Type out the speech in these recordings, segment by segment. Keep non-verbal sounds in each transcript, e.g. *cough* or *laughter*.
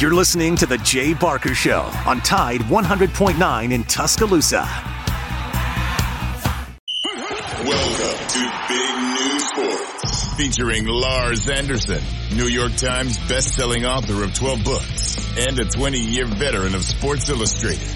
You're listening to The Jay Barker Show on Tide 100.9 in Tuscaloosa. Welcome to Big Noon Sports, featuring Lars Anderson, New York Times best-selling author of 12 books and a 20-year veteran of Sports Illustrated.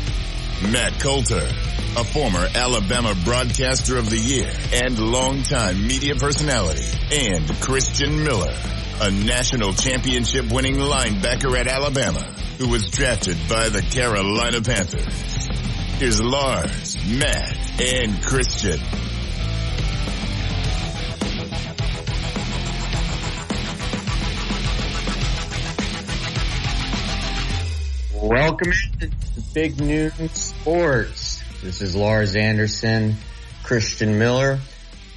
Matt Coulter, a former Alabama Broadcaster of the Year and longtime media personality, and Christian Miller, a national championship winning linebacker at Alabama who was drafted by the Carolina Panthers. Here's Lars, Matt, and Christian. Welcome to Big Noon Sports. This is Lars Anderson, Christian Miller.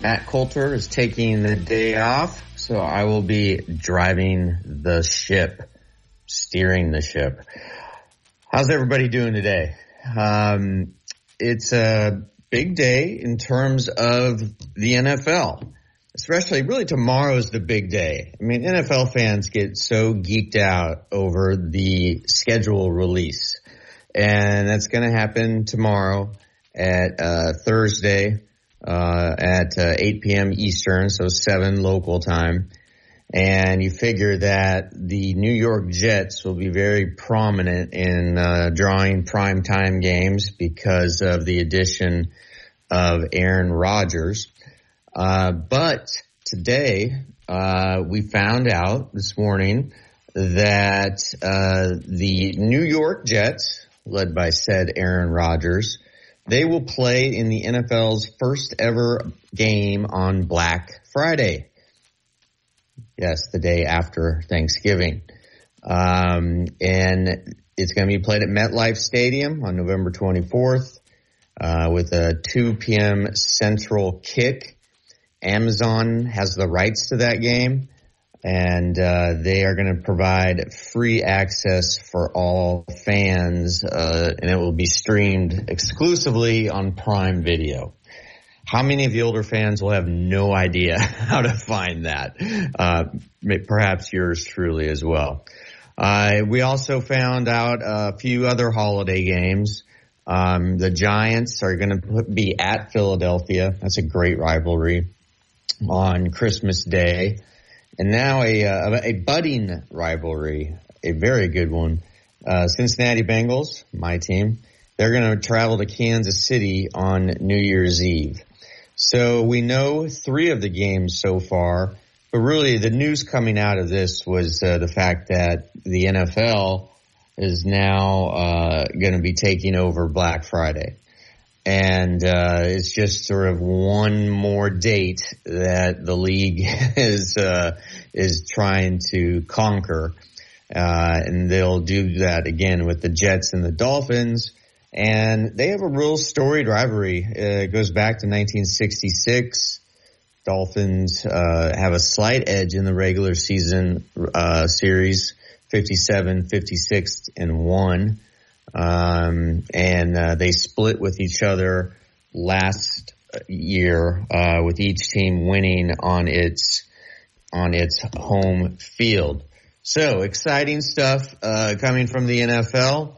Matt Coulter is taking the day off, so I will be driving the ship, steering the ship. How's everybody doing today? Um, it's a big day in terms of the NFL especially really tomorrow is the big day. I mean, NFL fans get so geeked out over the schedule release and that's going to happen tomorrow at uh, Thursday uh, at uh, 8 p.m. Eastern, so 7 local time. And you figure that the New York Jets will be very prominent in uh, drawing prime time games because of the addition of Aaron Rodgers. Uh, but today, uh, we found out this morning that uh, the New York Jets, led by said Aaron Rodgers, they will play in the NFL's first ever game on Black Friday. Yes, the day after Thanksgiving. Um, and it's going to be played at MetLife Stadium on November 24th uh, with a 2 p.m. Central kick. Amazon has the rights to that game, and uh, they are going to provide free access for all fans, uh, and it will be streamed exclusively on Prime Video. How many of the older fans will have no idea *laughs* how to find that? Uh, perhaps yours truly as well. Uh, we also found out a few other holiday games. Um, the Giants are going to be at Philadelphia. That's a great rivalry on Christmas Day, and now a uh, a budding rivalry, a very good one. Uh, Cincinnati Bengals, my team, they're going to travel to Kansas City on New Year's Eve. So we know three of the games so far, but really the news coming out of this was uh, the fact that the NFL is now uh, going to be taking over Black Friday and uh, it's just sort of one more date that the league *laughs* is uh, is trying to conquer, uh, and they'll do that again with the Jets and the Dolphins. And they have a real storied rivalry. It goes back to 1966. Dolphins uh, have a slight edge in the regular season uh, series, 57, 56, and one. Um, and uh, they split with each other last year, uh, with each team winning on its on its home field. So exciting stuff uh, coming from the NFL.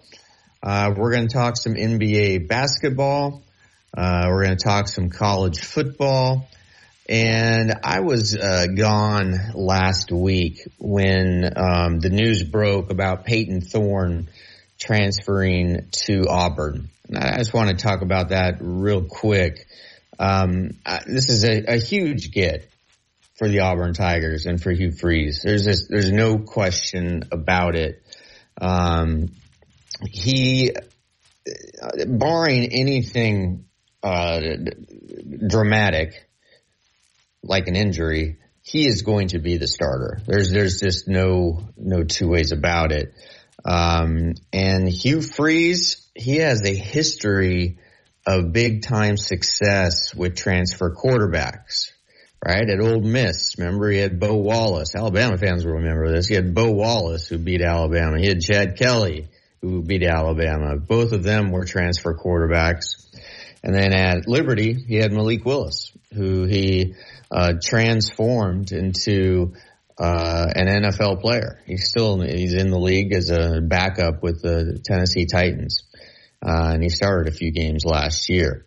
Uh, we're going to talk some NBA basketball. Uh, we're going to talk some college football. And I was uh, gone last week when um, the news broke about Peyton Thorne transferring to Auburn. I just want to talk about that real quick. Um, this is a, a, huge get for the Auburn Tigers and for Hugh Freeze. There's there's no question about it. Um, he, barring anything uh, dramatic, like an injury, he is going to be the starter. There's there's just no no two ways about it. Um, and Hugh Freeze, he has a history of big time success with transfer quarterbacks, right? At Ole Miss, remember he had Bo Wallace. Alabama fans will remember this. He had Bo Wallace who beat Alabama. He had Chad Kelly who beat Alabama. Both of them were transfer quarterbacks. And then at Liberty, he had Malik Willis, who he uh, transformed into uh, an NFL player. He's still he's in the league as a backup with the Tennessee Titans, uh, and he started a few games last year.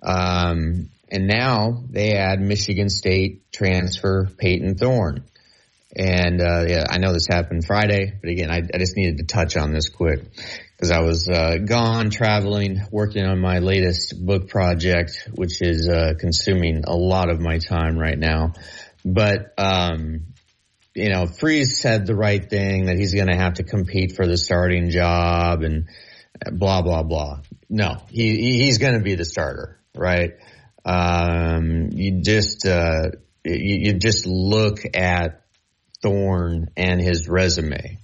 Um, and now they add Michigan State transfer Peyton Thorne. And uh, yeah, I know this happened Friday, but again, I, I just needed to touch on this quick because I was uh, gone traveling, working on my latest book project, which is uh, consuming a lot of my time right now. But um, you know, Freeze said the right thing that he's going to have to compete for the starting job and blah blah blah. No, he he's going to be the starter, right? Um, you just uh, you, you just look at Thorne and his resume,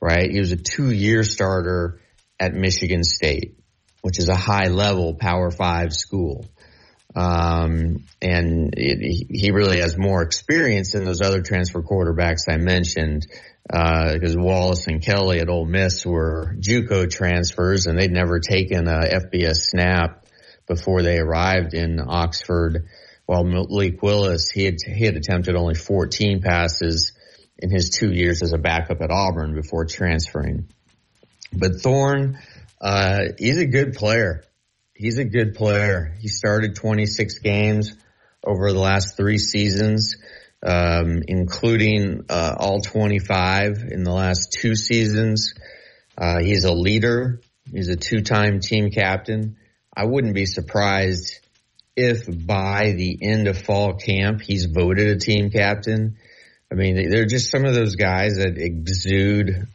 right? He was a two-year starter at Michigan State, which is a high-level Power Five school. Um, and it, he really has more experience than those other transfer quarterbacks I mentioned, because uh, Wallace and Kelly at Ole Miss were JUCO transfers, and they'd never taken a FBS snap before they arrived in Oxford. While Malik Willis, he had he had attempted only 14 passes in his two years as a backup at Auburn before transferring. But Thorne, uh, he's a good player he's a good player. He started 26 games over the last three seasons, um, including uh, all 25 in the last two seasons. Uh, he's a leader. He's a two-time team captain. I wouldn't be surprised if by the end of fall camp he's voted a team captain. I mean, they're just some of those guys that exude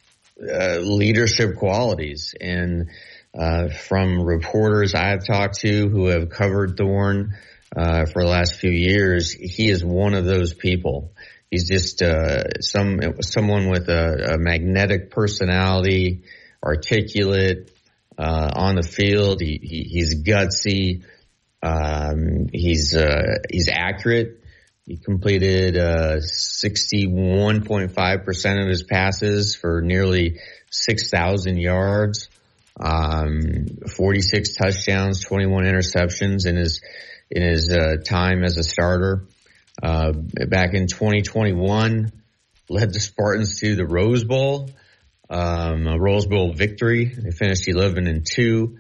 uh, leadership qualities and uh, from reporters I've talked to who have covered Thorne uh, for the last few years, he is one of those people. He's just uh, some someone with a, a magnetic personality, articulate uh, on the field. He, he, he's gutsy. Um, he's uh, he's accurate. He completed 61.5% of his passes for nearly 6,000 yards um, 46 touchdowns, 21 interceptions in his in his uh, time as a starter. Uh, back in 2021, led the Spartans to the Rose Bowl, um, a Rose Bowl victory. They finished 11 and two.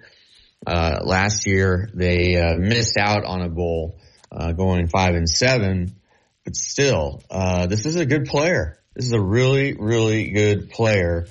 Uh, last year, they uh, missed out on a bowl, uh, going five and seven. But still, uh, this is a good player. This is a really, really good player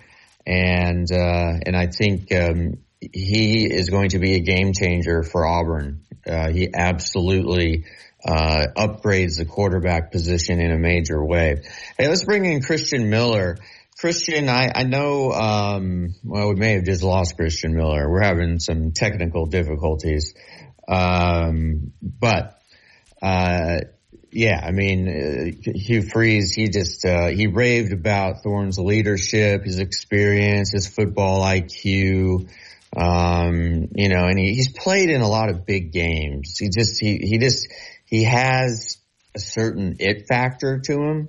and uh, and I think um, he is going to be a game changer for Auburn. Uh, he absolutely uh, upgrades the quarterback position in a major way. Hey, let's bring in Christian Miller. Christian, I, I know, um, well, we may have just lost Christian Miller. We're having some technical difficulties. Um, but, uh, yeah, I mean, uh, Hugh Freeze, he just, uh, he raved about Thorne's leadership, his experience, his football IQ, um, you know, and he, he's played in a lot of big games. He just, he, he just, he has a certain it factor to him.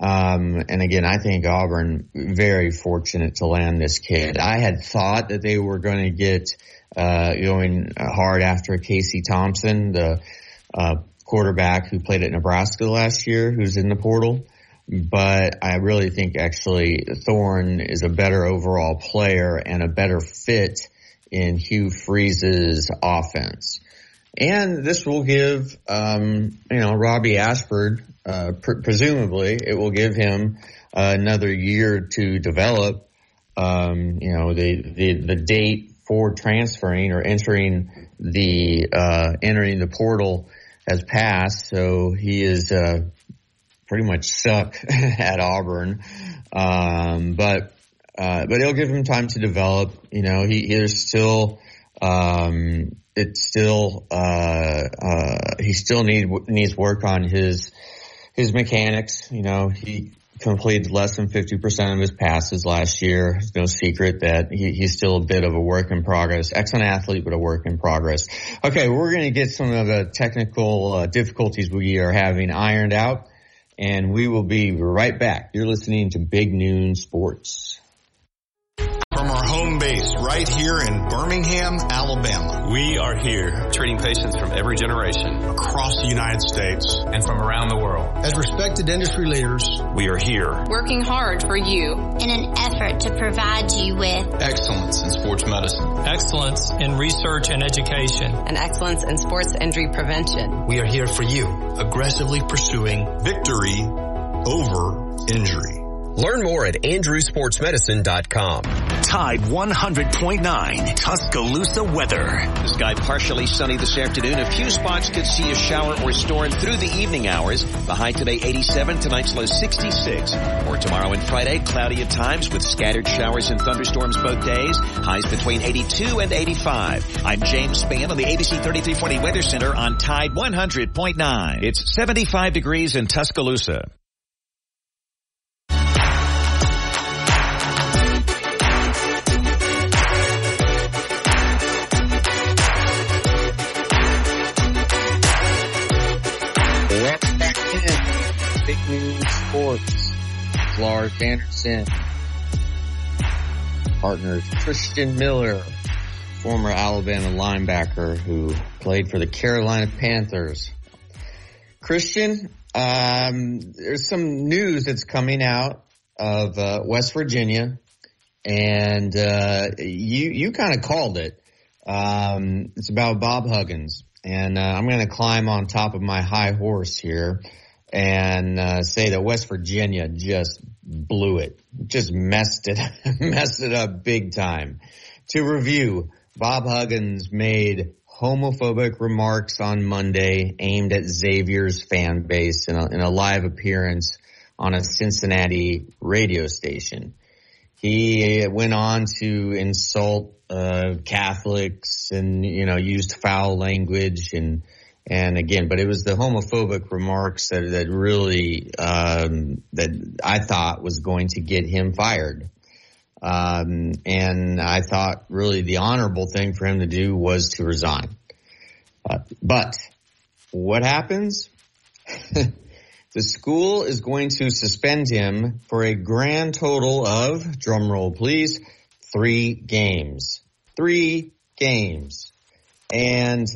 Um, and again, I think Auburn very fortunate to land this kid. I had thought that they were going to get, uh, going hard after Casey Thompson, the, uh, quarterback who played at Nebraska last year who's in the portal. But I really think actually Thorne is a better overall player and a better fit in Hugh Freeze's offense. And this will give, um, you know, Robbie Ashford, uh, pr- presumably it will give him uh, another year to develop. Um, you know, the, the, the date for transferring or entering the, uh, entering the portal has passed, so he is uh, pretty much stuck *laughs* at Auburn. Um, but uh, but it'll give him time to develop. You know, he there's still um, it's still uh, uh, he still need needs work on his his mechanics. You know, he completed less than 50% of his passes last year. It's no secret that he, he's still a bit of a work in progress. Excellent athlete, but a work in progress. Okay, we're going to get some of the technical uh, difficulties we are having ironed out, and we will be right back. You're listening to Big Noon Sports. From our home base right here in Birmingham, Alabama. We are here treating patients from every generation across the United States and from around the world. As respected industry leaders, we are here working hard for you in an effort to provide you with excellence in sports medicine, excellence in research and education, and excellence in sports injury prevention. We are here for you, aggressively pursuing victory over injury. Learn more at andrewsportsmedicine.com. Tide 100.9 Tuscaloosa weather. The sky partially sunny this afternoon. A few spots could see a shower or storm through the evening hours. The high today 87, tonight's low 66. Or tomorrow and Friday, cloudy at times with scattered showers and thunderstorms both days. Highs between 82 and 85. I'm James Spann on the ABC 3340 Weather Center on Tide 100.9. It's 75 degrees in Tuscaloosa. Sports. Lars Anderson. Partners Christian Miller, former Alabama linebacker who played for the Carolina Panthers. Christian, um, there's some news that's coming out of uh, West Virginia, and uh, you you kind of called it. Um, it's about Bob Huggins, and uh, I'm going to climb on top of my high horse here and uh, say that West Virginia just blew it, just messed it, *laughs* messed it up big time. To review, Bob Huggins made homophobic remarks on Monday aimed at Xavier's fan base in a, in a live appearance on a Cincinnati radio station. He went on to insult uh, Catholics and you know used foul language and and again, but it was the homophobic remarks that, that really, um, that I thought was going to get him fired. Um, and I thought really the honorable thing for him to do was to resign. Uh, but what happens? *laughs* the school is going to suspend him for a grand total of, drumroll please, three games. Three games. And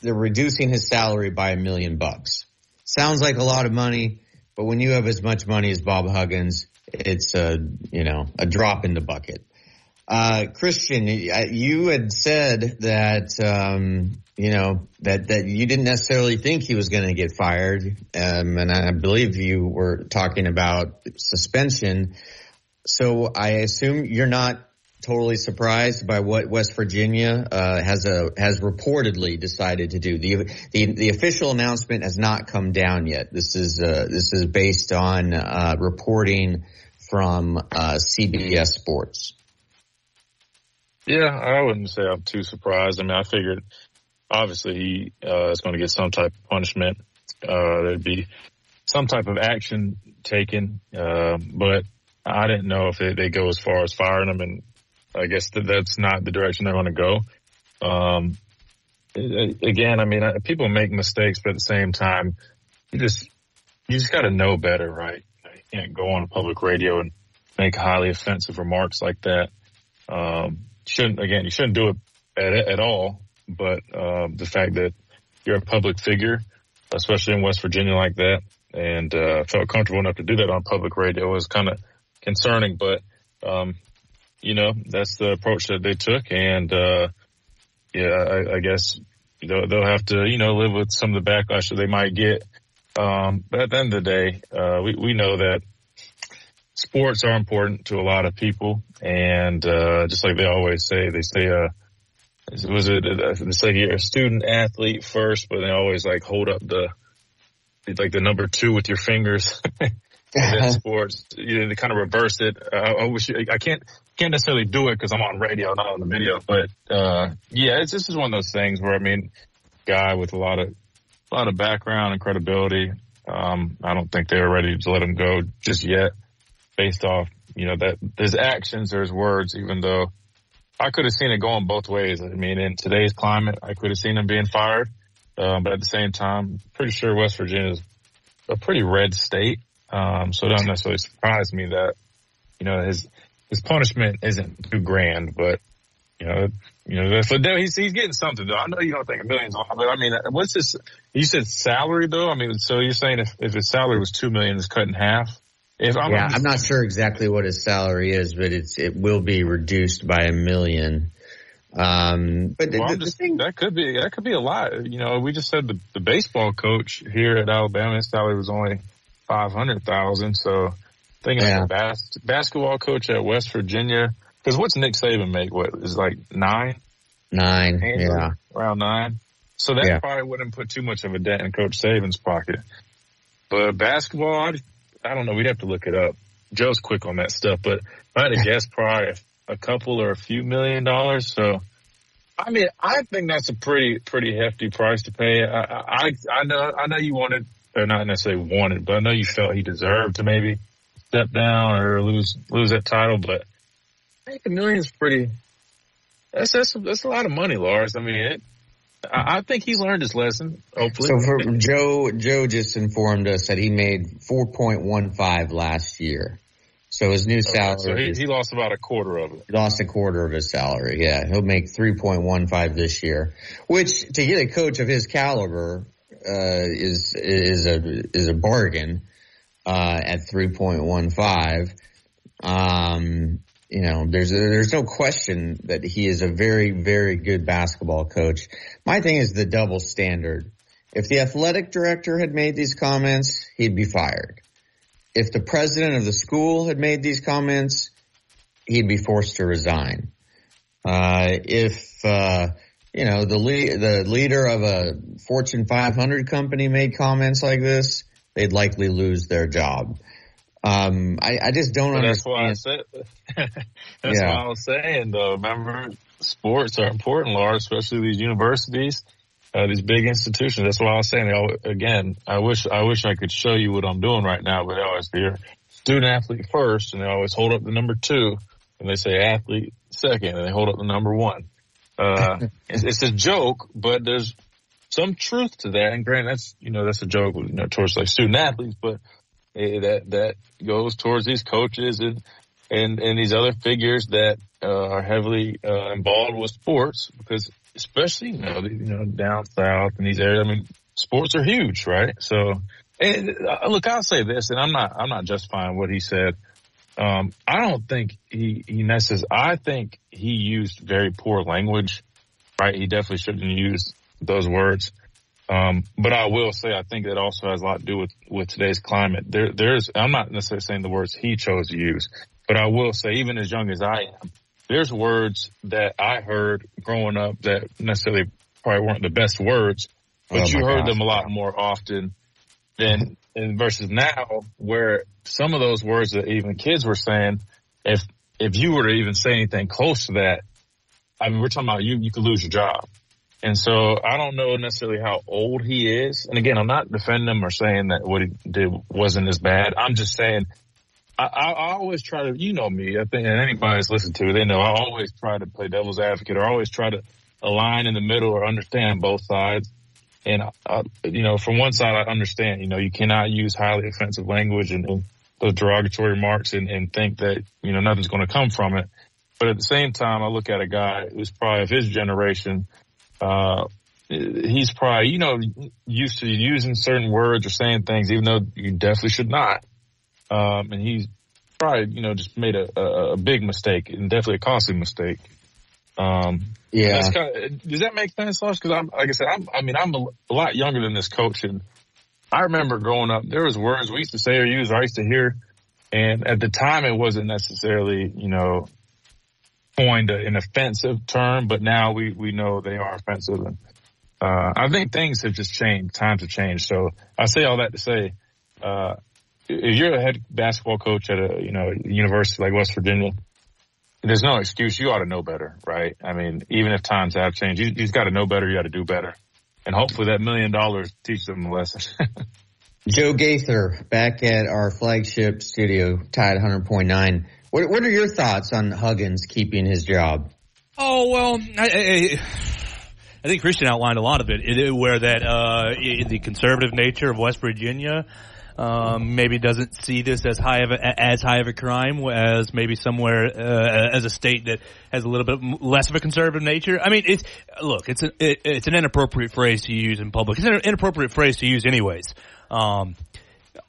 they're reducing his salary by a million bucks. Sounds like a lot of money, but when you have as much money as Bob Huggins, it's a, you know, a drop in the bucket. Uh, Christian, you had said that, um, you know, that, that you didn't necessarily think he was going to get fired. Um, and I believe you were talking about suspension. So I assume you're not totally surprised by what West Virginia uh, has a has reportedly decided to do. the the The official announcement has not come down yet. This is uh, this is based on uh, reporting from uh, CBS Sports. Yeah, I wouldn't say I'm too surprised. I mean, I figured obviously he uh, is going to get some type of punishment. Uh, there'd be some type of action taken, but I didn't know if they, they go as far as firing him and I guess that that's not the direction they want to go. Um, again, I mean, people make mistakes, but at the same time, you just you just got to know better, right? You can't go on public radio and make highly offensive remarks like that. Um, shouldn't again, you shouldn't do it at, at all. But uh, the fact that you're a public figure, especially in West Virginia like that, and uh, felt comfortable enough to do that on public radio was kind of concerning. But um, you know, that's the approach that they took. And, uh, yeah, I, I guess they'll, they'll have to, you know, live with some of the backlash that they might get. Um, but at the end of the day, uh, we, we know that sports are important to a lot of people. And, uh, just like they always say, they say, uh, was it, it's like you're a student athlete first, but they always like hold up the, like the number two with your fingers. *laughs* in *laughs* sports, you know, to kind of reverse it. Uh, I wish I can't can't necessarily do it because I'm on radio, not on the video. But uh, yeah, it's this is one of those things where I mean, guy with a lot of a lot of background and credibility. Um, I don't think they were ready to let him go just yet, based off you know that his actions his words. Even though I could have seen it going both ways. I mean, in today's climate, I could have seen him being fired. Um, but at the same time, pretty sure West Virginia is a pretty red state. Um, so it doesn't necessarily surprise me that, you know, his, his punishment isn't too grand, but you know, you know, so he's he's getting something though. I know you don't think a million's a lot, but I mean, what's his? You said salary though. I mean, so you're saying if if his salary was two million, it's cut in half. If I'm yeah, I'm not sure exactly what his salary is, but it's it will be reduced by a million. Um, but well, the, the just, thing, that could be that could be a lot. You know, we just said the, the baseball coach here at Alabama, his salary was only five hundred thousand. So thinking yeah. bas- basketball coach at West Virginia, because what's Nick Saban make? What is like nine? Nine, yeah, around nine. So that yeah. probably wouldn't put too much of a dent in Coach Saban's pocket. But basketball, I, I don't know. We'd have to look it up. Joe's quick on that stuff, but I had to *laughs* guess probably a couple or a few million dollars. So, I mean, I think that's a pretty pretty hefty price to pay. I I, I know I know you wanted, or not necessarily wanted, but I know you felt he deserved to maybe step down or lose lose that title. But I think a million is pretty. That's that's that's a lot of money, Lars. I mean, it, I think he's learned his lesson. Hopefully. So for Joe, Joe just informed us that he made four point one five last year. So his new salary. Okay, so he, he, lost about a quarter of it. Lost a quarter of his salary. Yeah, he'll make three point one five this year, which to get a coach of his caliber uh, is is a is a bargain uh, at three point one five. Um, you know, there's there's no question that he is a very very good basketball coach. My thing is the double standard. If the athletic director had made these comments, he'd be fired if the president of the school had made these comments, he'd be forced to resign. Uh, if, uh, you know, the le- the leader of a Fortune 500 company made comments like this, they'd likely lose their job. Um, I, I just don't understand. That's why I said. *laughs* that's yeah. what I was saying. Though, remember, sports are important, Laura, especially these universities uh, these big institutions. That's what I was saying. Again, I wish I wish I could show you what I'm doing right now, but they always hear student athlete first, and they always hold up the number two, and they say athlete second, and they hold up the number one. Uh, *laughs* it's, it's, a joke, but there's some truth to that. And granted, that's you know that's a joke you know, towards like student athletes, but hey, that that goes towards these coaches and and and these other figures that uh, are heavily uh, involved with sports because especially you know, you know down south in these areas. I mean, sports are huge, right? So, and uh, look, I'll say this, and I'm not I'm not justifying what he said. Um, I don't think he he necessarily. I think he used very poor language. Right, he definitely shouldn't use those words. Um, but I will say, I think that also has a lot to do with, with today's climate. There, there's, I'm not necessarily saying the words he chose to use, but I will say, even as young as I am, there's words that I heard growing up that necessarily probably weren't the best words, but oh you heard gosh. them a lot more often than in versus now where some of those words that even kids were saying, if, if you were to even say anything close to that, I mean, we're talking about you, you could lose your job. And so I don't know necessarily how old he is. And again, I'm not defending him or saying that what he did wasn't as bad. I'm just saying I, I always try to, you know me, I think, and anybody that's listened to, they know I always try to play devil's advocate or always try to align in the middle or understand both sides. And, you know, from one side, I understand, you know, you cannot use highly offensive language and, and those derogatory remarks and, and think that, you know, nothing's going to come from it. But at the same time, I look at a guy who's probably of his generation, uh, he's probably, you know, used to using certain words or saying things, even though you definitely should not. Um, and he's probably, you know, just made a, a, a big mistake and definitely a costly mistake. Um, yeah. Kind of, does that make sense, Lars? Because I'm, like I said, I'm, I mean, I'm a, a, lot younger than this coach, and I remember growing up, there was words we used to say or use, or I used to hear, and at the time it wasn't necessarily, you know, coined an offensive term, but now we we know they are offensive, and uh, I think things have just changed, times have changed. So I say all that to say, uh, if you're a head basketball coach at a you know university like West Virginia, there's no excuse. You ought to know better, right? I mean, even if times have changed, you, you've got to know better. You got to do better, and hopefully that million dollars teaches them a lesson. *laughs* Joe Gaither back at our flagship studio, Tide 100.9. What, what are your thoughts on Huggins keeping his job? Oh well, I, I, I think Christian outlined a lot of it, it where that uh, the conservative nature of West Virginia um, maybe doesn't see this as high of a, as high of a crime as maybe somewhere uh, as a state that has a little bit less of a conservative nature. I mean, it's look, it's a, it, it's an inappropriate phrase to use in public. It's an inappropriate phrase to use anyways. Um,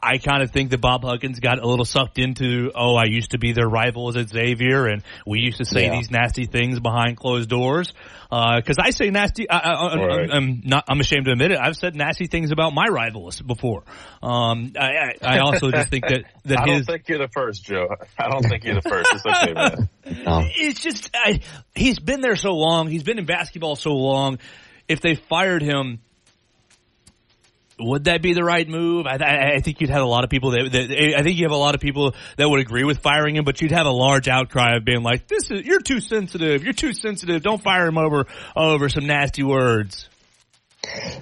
I kind of think that Bob Huggins got a little sucked into, oh, I used to be their rivals at Xavier, and we used to say yeah. these nasty things behind closed doors. Because uh, I say nasty, I, I, right. I'm not, I'm ashamed to admit it. I've said nasty things about my rivals before. Um, I, I, also just think that that *laughs* I his, don't think you're the first, Joe. I don't think you're the first. It's okay, man. *laughs* No. It's just I, he's been there so long. He's been in basketball so long. If they fired him would that be the right move? I, I, I think you'd have a lot of people that, that, I think you have a lot of people that would agree with firing him, but you'd have a large outcry of being like, "This is you're too sensitive. You're too sensitive. Don't fire him over over some nasty words."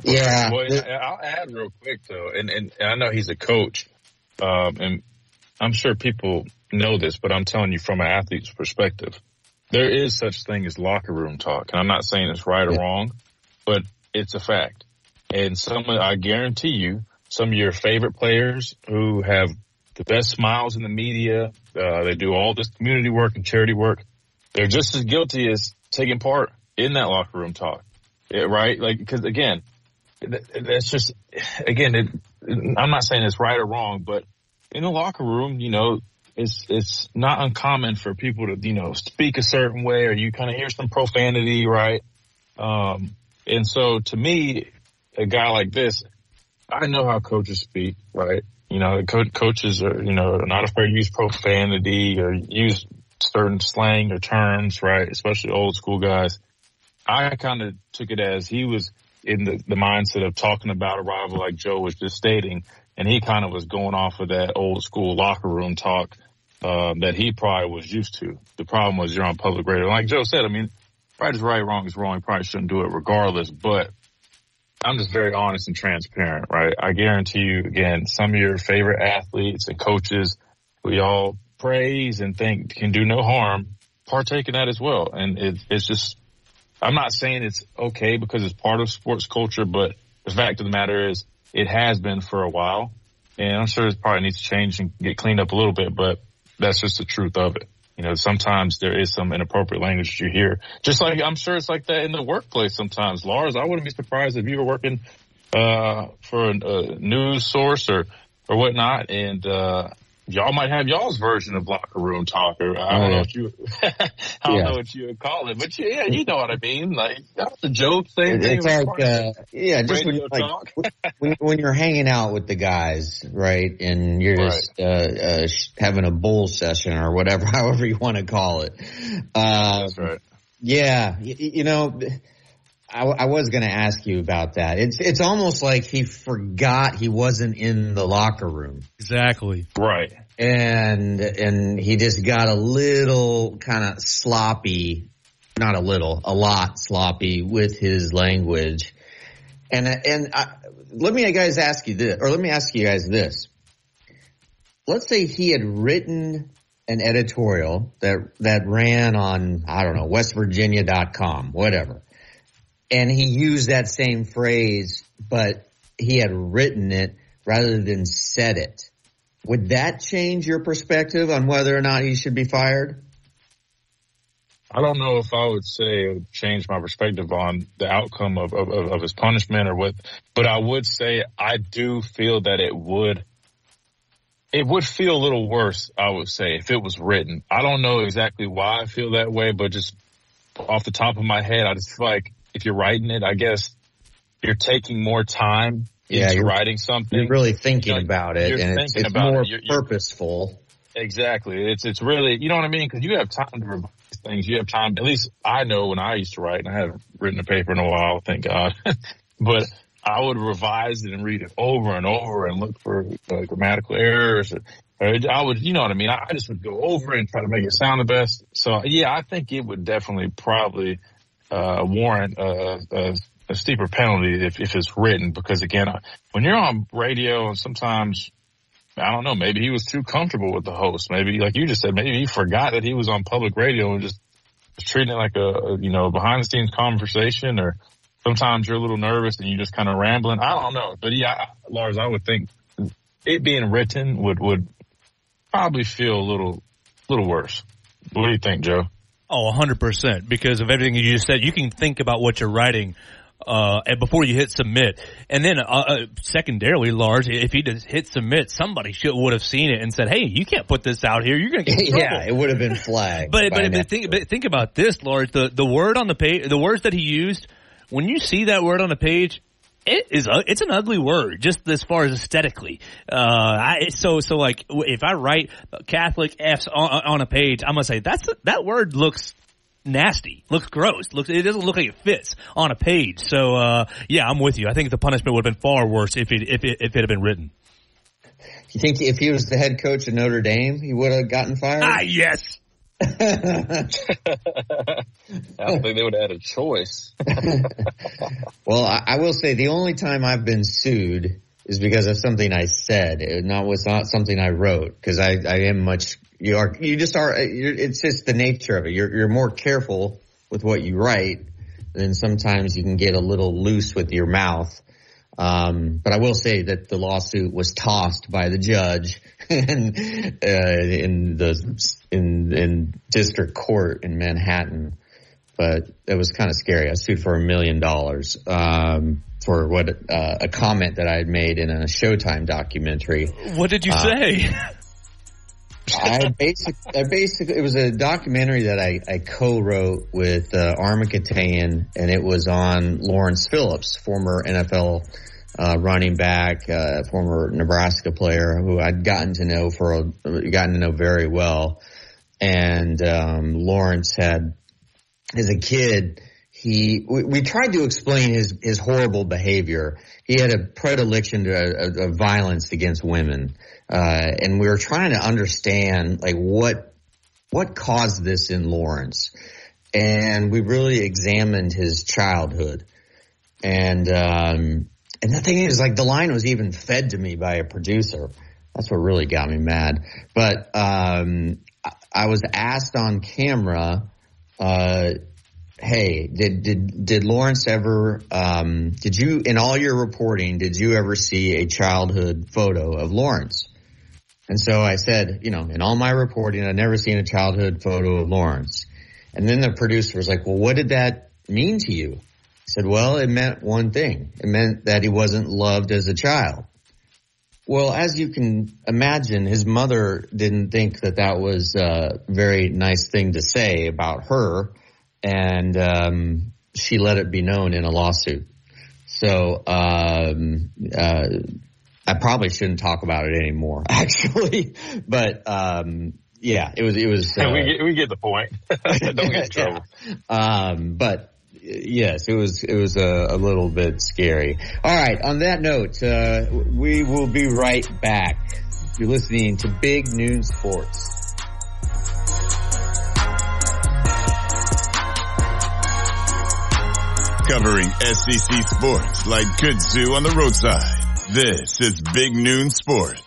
Yeah. Well, I'll add real quick though, and, and I know he's a coach, um, and I'm sure people know this, but I'm telling you from an athlete's perspective, there is such thing as locker room talk, and I'm not saying it's right or wrong, but it's a fact. And some, I guarantee you, some of your favorite players who have the best smiles in the media, uh, they do all this community work and charity work. They're just as guilty as taking part in that locker room talk, it, right? Like, cause again, that's just, again, it, I'm not saying it's right or wrong, but in the locker room, you know, it's, it's not uncommon for people to, you know, speak a certain way or you kind of hear some profanity, right? Um, and so to me, a guy like this, I know how coaches speak, right? You know, co- coaches are, you know, not afraid to use profanity or use certain slang or terms, right? Especially old school guys. I kind of took it as he was in the, the mindset of talking about a rival like Joe was just stating, and he kind of was going off of that old school locker room talk uh, that he probably was used to. The problem was you're on public radio. Like Joe said, I mean, right is right, wrong is wrong. You probably shouldn't do it regardless, but I'm just very honest and transparent, right? I guarantee you, again, some of your favorite athletes and coaches we all praise and think can do no harm, partake in that as well. And it, it's just, I'm not saying it's okay because it's part of sports culture, but the fact of the matter is it has been for a while. And I'm sure it probably needs to change and get cleaned up a little bit, but that's just the truth of it. You know, sometimes there is some inappropriate language you hear. Just like I'm sure it's like that in the workplace sometimes. Lars, I wouldn't be surprised if you were working uh, for a, a news source or or whatnot, and uh, y'all might have y'all's version of locker room talk, or I don't know what you, *laughs* I don't yeah. know what you would call it, but yeah, you know what I mean. Like that's the joke thing. It's like, uh, yeah, just when, you're, like, when, when, you're hanging out with the guys, right, and you're right. just uh, uh, having a bull session or whatever, *laughs* however you want to call it. Uh, that's right. Yeah, you, you know I, I was going to ask you about that. It's it's almost like he forgot he wasn't in the locker room. Exactly. Right. And and he just got a little kind of sloppy, not a little, a lot sloppy with his language. And and I, let me guys ask you this, or let me ask you guys this. Let's say he had written an editorial that that ran on I don't know westvirginia.com, whatever and he used that same phrase, but he had written it rather than said it. Would that change your perspective on whether or not he should be fired? I don't know if I would say it would change my perspective on the outcome of, of, of his punishment or what, but I would say I do feel that it would, it would feel a little worse, I would say, if it was written. I don't know exactly why I feel that way, but just off the top of my head, I just feel like if you're writing it, I guess you're taking more time yeah, into writing something. You're really thinking you're, about it, and it's, it's more it. you're, purposeful. Exactly. It's it's really you know what I mean because you have time to revise things. You have time. At least I know when I used to write, and I haven't written a paper in a while, thank God. *laughs* but I would revise it and read it over and over and look for uh, grammatical errors. I would, you know what I mean. I just would go over and try to make it sound the best. So yeah, I think it would definitely probably uh, warrant a, a, a, steeper penalty if, if it's written. Because again, when you're on radio and sometimes, I don't know, maybe he was too comfortable with the host. Maybe, like you just said, maybe he forgot that he was on public radio and just was treating it like a, you know, behind the scenes conversation or sometimes you're a little nervous and you're just kind of rambling. I don't know. But yeah, Lars, I would think it being written would would probably feel a little little worse. What do you think, Joe? Oh, 100% because of everything you just said. You can think about what you're writing uh, before you hit submit. And then, uh, uh, secondarily, Lars, if he just hit submit, somebody should would have seen it and said, "Hey, you can't put this out here. You're going to get in *laughs* trouble." yeah, it would have been flagged. but but, but think but think about this, Lars. The the word on the page, the words that he used. When you see that word on the page, it is it's an ugly word just as far as aesthetically. Uh, I, so so like if I write Catholic F's on, on a page, I'm gonna say that's that word looks nasty, looks gross, looks it doesn't look like it fits on a page. So uh, yeah, I'm with you. I think the punishment would have been far worse if it if it if it had been written. You think if he was the head coach of Notre Dame, he would have gotten fired? Ah, yes. *laughs* I don't think they would have had a choice. *laughs* well, I, I, will say the only time I've been sued is because of something I said. It not was not something I wrote because I, I am much you are you just are it's just the nature of it. You're you're more careful with what you write. Then sometimes you can get a little loose with your mouth. Um, but I will say that the lawsuit was tossed by the judge *laughs* in, uh, in the in in district court in Manhattan. But it was kind of scary. I sued for a million dollars um, for what uh, a comment that I had made in a Showtime documentary. What did you uh, say? I basically, I basically, it was a documentary that I, I co-wrote with uh, Keteyian, and it was on Lawrence Phillips, former NFL uh, running back, uh, former Nebraska player who I'd gotten to know for a, gotten to know very well. And, um, Lawrence had, as a kid, he, we, we, tried to explain his, his horrible behavior. He had a predilection to a, a violence against women. Uh, and we were trying to understand like what, what caused this in Lawrence. And we really examined his childhood. And, um, and the thing is, like, the line was even fed to me by a producer. That's what really got me mad. But um, I was asked on camera, uh, "Hey, did did did Lawrence ever? Um, did you in all your reporting did you ever see a childhood photo of Lawrence?" And so I said, you know, in all my reporting, I've never seen a childhood photo of Lawrence. And then the producer was like, "Well, what did that mean to you?" I said, well, it meant one thing. It meant that he wasn't loved as a child. Well, as you can imagine, his mother didn't think that that was a very nice thing to say about her, and um, she let it be known in a lawsuit. So um, uh, I probably shouldn't talk about it anymore, *laughs* actually. but um, yeah, it was it was. *laughs* Uh, we get we get the point. *laughs* Don't get in trouble. Yeah. Um, but yes, it was it was a, a, little bit scary. All right, on that note, uh, we will be right back. You're listening to Big Noon Sports. Covering SEC sports like kudzu on the roadside. This is Big Noon Sports.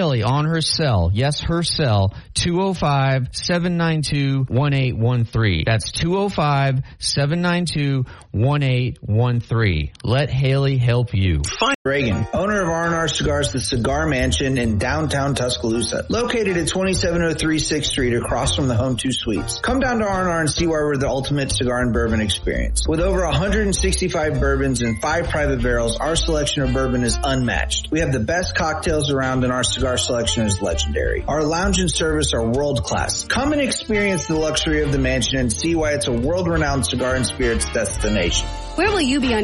Haley on her cell. Yes, her cell. 205-792-1813. That's 205-792-1813. Let Haley help you. Find Reagan, owner of R&R Cigars, the Cigar Mansion in downtown Tuscaloosa, located at 2703 6th Street across from the Home 2 Suites. Come down to R&R and see why we're the ultimate cigar and bourbon experience. With over 165 bourbons and five private barrels, our selection of bourbon is unmatched. We have the best cocktails around in our cigar cigar selection is legendary. Our lounge and service are world class. Come and experience the luxury of the mansion and see why it's a world renowned cigar and spirits destination. Where will you be on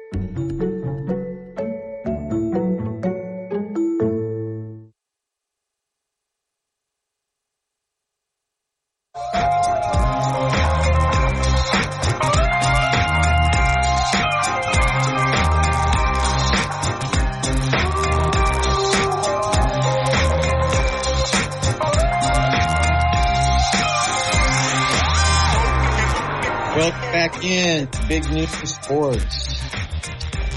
to Big News for Sports.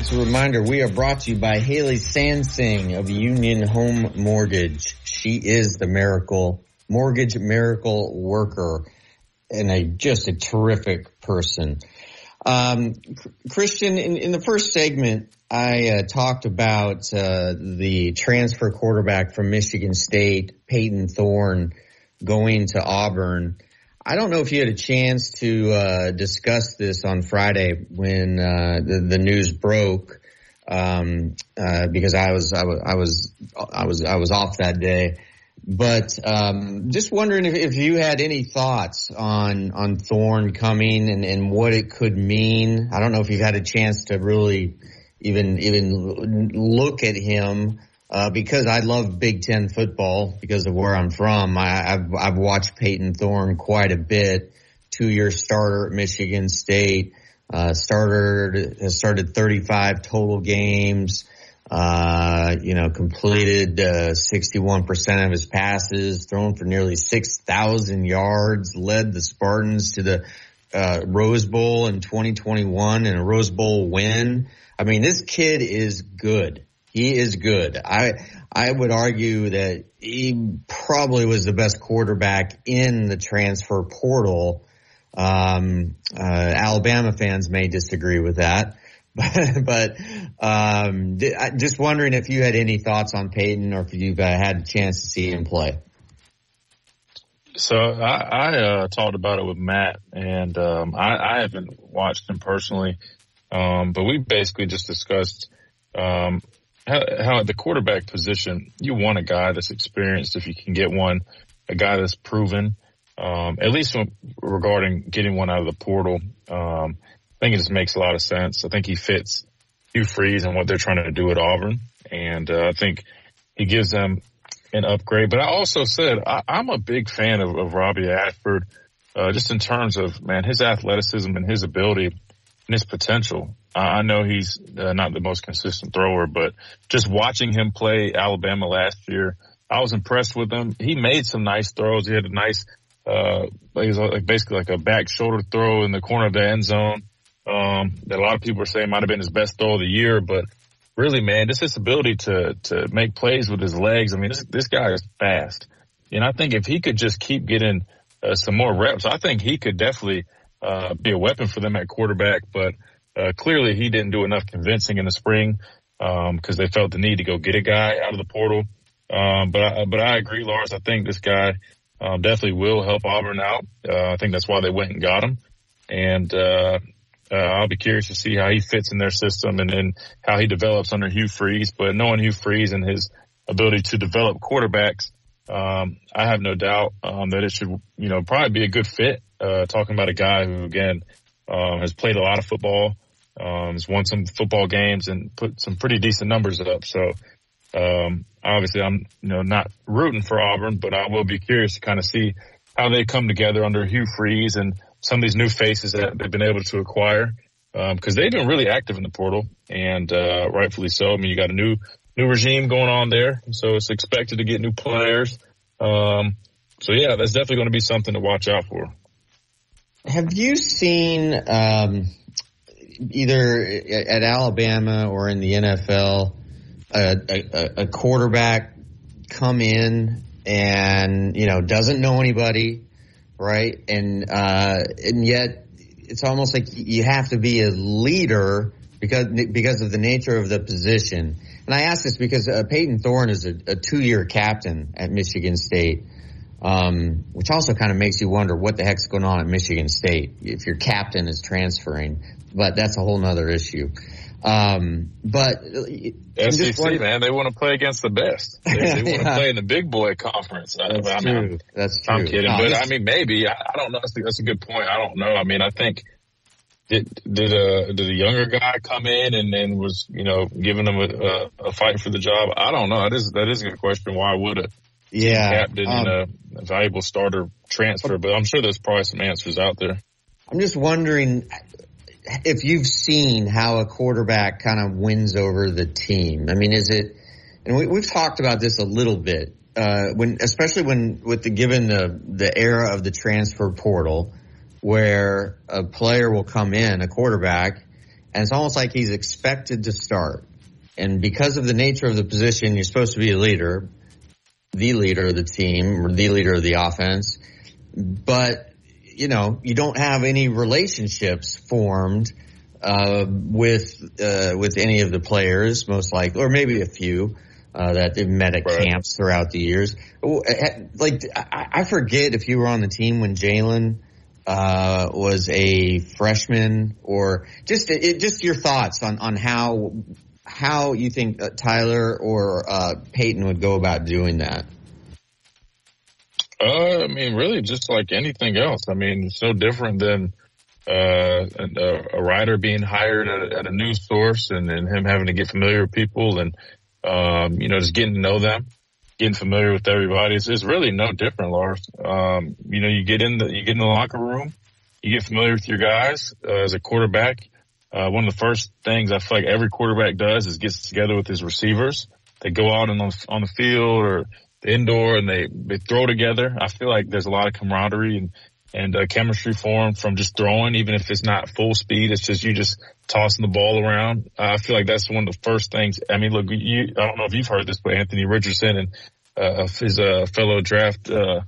As a reminder, we are brought to you by Haley Sansing of Union Home Mortgage. She is the miracle mortgage miracle worker and a just a terrific person. Um, Christian, in, in, the first segment, I uh, talked about uh, the transfer quarterback from Michigan State, Payton Thorne, going to Auburn. I don't know if you had a chance to uh, discuss this on Friday when uh, the, the, news broke, um, uh, because I was I was I was I was I was off that day. But um, just wondering if, if, you had any thoughts on on Thorne coming and, and what it could mean. I don't know if you've had a chance to really even even look at him uh, because I love Big Ten football because of where I'm from. I, have I've watched Payton Thorne quite a bit. Two year starter at Michigan State. Uh, started has started 35 total games. Uh, you know, completed uh, 61% of his passes, thrown for nearly 6,000 yards, led the Spartans to the uh, Rose Bowl in 2021 and a Rose Bowl win. I mean, this kid is good. He is good. I I would argue that he probably was the best quarterback in the transfer portal. Um, uh, Alabama fans may disagree with that, *laughs* but, um, just wondering if you had any thoughts on Payton or if you've uh, had a chance to see him play. So I, I uh, talked about it with Matt, and um, I, I, haven't watched him personally, um, but we basically just discussed how, how the quarterback position, you want a guy that's experienced if you can get one, a guy that's proven, um, at least regarding getting one out of the portal. Um, I think it just makes a lot of sense. I think he fits Hugh Freeze and what they're trying to do at Auburn. And, uh, I think he gives them an upgrade. But I also said I, am a big fan of, of Robbie Ashford, uh, just in terms of, man, his athleticism and his ability and his potential. I know he's uh, not the most consistent thrower, but just watching him play Alabama last year, I was impressed with him. He made some nice throws. He had a nice, uh, like basically like a back shoulder throw in the corner of the end zone. Um, that a lot of people are saying might have been his best throw of the year, but really, man, just his ability to, to make plays with his legs. I mean, this, this guy is fast. And I think if he could just keep getting uh, some more reps, I think he could definitely, uh, be a weapon for them at quarterback, but, uh, clearly he didn't do enough convincing in the spring, um, cause they felt the need to go get a guy out of the portal. Um, but I, but I agree, Lars. I think this guy, um, definitely will help Auburn out. Uh, I think that's why they went and got him. And, uh, uh, I'll be curious to see how he fits in their system and then how he develops under Hugh Freeze. But knowing Hugh Freeze and his ability to develop quarterbacks, um, I have no doubt um, that it should, you know, probably be a good fit. Uh, talking about a guy who, again, um, has played a lot of football, um, has won some football games and put some pretty decent numbers up. So, um, obviously, I'm, you know, not rooting for Auburn, but I will be curious to kind of see how they come together under Hugh Freeze and some of these new faces that they've been able to acquire um, they've been really active in the portal and uh, rightfully so. I mean, you got a new new regime going on there, so it's expected to get new players. Um, so yeah, that's definitely going to be something to watch out for. Have you seen um, either at Alabama or in the NFL a, a, a quarterback come in and you know doesn't know anybody? right? And uh, and yet it's almost like you have to be a leader because because of the nature of the position. And I ask this because uh, Payton Thorne is a, a two year captain at Michigan State. Um, which also kind of makes you wonder what the heck's going on at Michigan State if your captain is transferring. But that's a whole nother issue. Um, but SEC man, they want to play against the best. They, they *laughs* want to play in the big boy conference. That's I, true. I'm, that's true. I'm kidding, No, but I mean, maybe I, I don't know. That's a, that's a good point. I don't know. I mean, I think did did a did a younger guy come in and then was you know giving them a, a, a fight for the job? I don't know. That is that is a good question. Why would a Yeah, captain um, and a, a valuable starter transfer? But I'm sure there's probably some answers out there. I'm just wondering if you've seen how a quarterback kind of wins over the team. I mean, is it? And we, we've talked about this a little bit uh, when, especially when with the given the the era of the transfer portal, where a player will come in, a quarterback, and it's almost like he's expected to start. And because of the nature of the position, you're supposed to be a leader, the leader of the team, or the leader of the offense. But you know, you don't have any relationships formed uh, with uh, with any of the players, most likely, or maybe a few uh, that they've met at camps throughout the years. Like, I, forget if you were on the team when Jalen uh, was a freshman, or just it, just your thoughts on on how how you think uh, Tyler or uh, Payton would go about doing that. Uh, I mean, really, just like anything else. I mean, it's no different than uh, a, a writer being hired at a, at a news source and, and him having to get familiar with people and, um, you know, just getting to know them, getting familiar with everybody. It's, it's really no different, Lars. Um, you know, you get in the, you get in the locker room, you get familiar with your guys uh, as a quarterback. Uh, one of the first things I feel like every quarterback does is gets together with his receivers. They go out and on, on the field or indoor and they, they throw together. I feel like there's a lot of camaraderie and, and uh, chemistry formed from just throwing, even if it's not full speed. It's just you just tossing the ball around. I feel like that's one of the first things. I mean, look, you, I don't know if you've heard this, but Anthony Richardson and uh, his uh, fellow draft uh,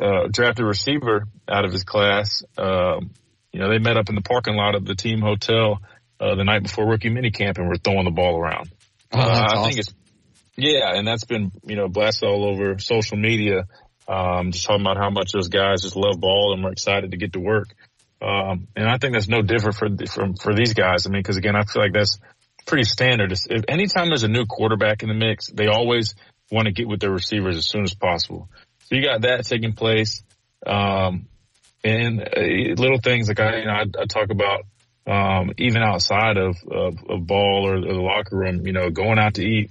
uh, drafted receiver out of his class, um, you know, they met up in the parking lot of the team hotel uh, the night before rookie minicamp and were throwing the ball around. Oh, uh, I think it's yeah, and that's been you know blasted all over social media. Um, just talking about how much those guys just love ball and we're excited to get to work. Um, and I think that's no different for for for these guys. I mean, because again, I feel like that's pretty standard. If anytime there's a new quarterback in the mix, they always want to get with their receivers as soon as possible. So you got that taking place. Um, and uh, little things like I, you know, I, I talk about, um, even outside of, of, of ball or, or the locker room, you know, going out to eat,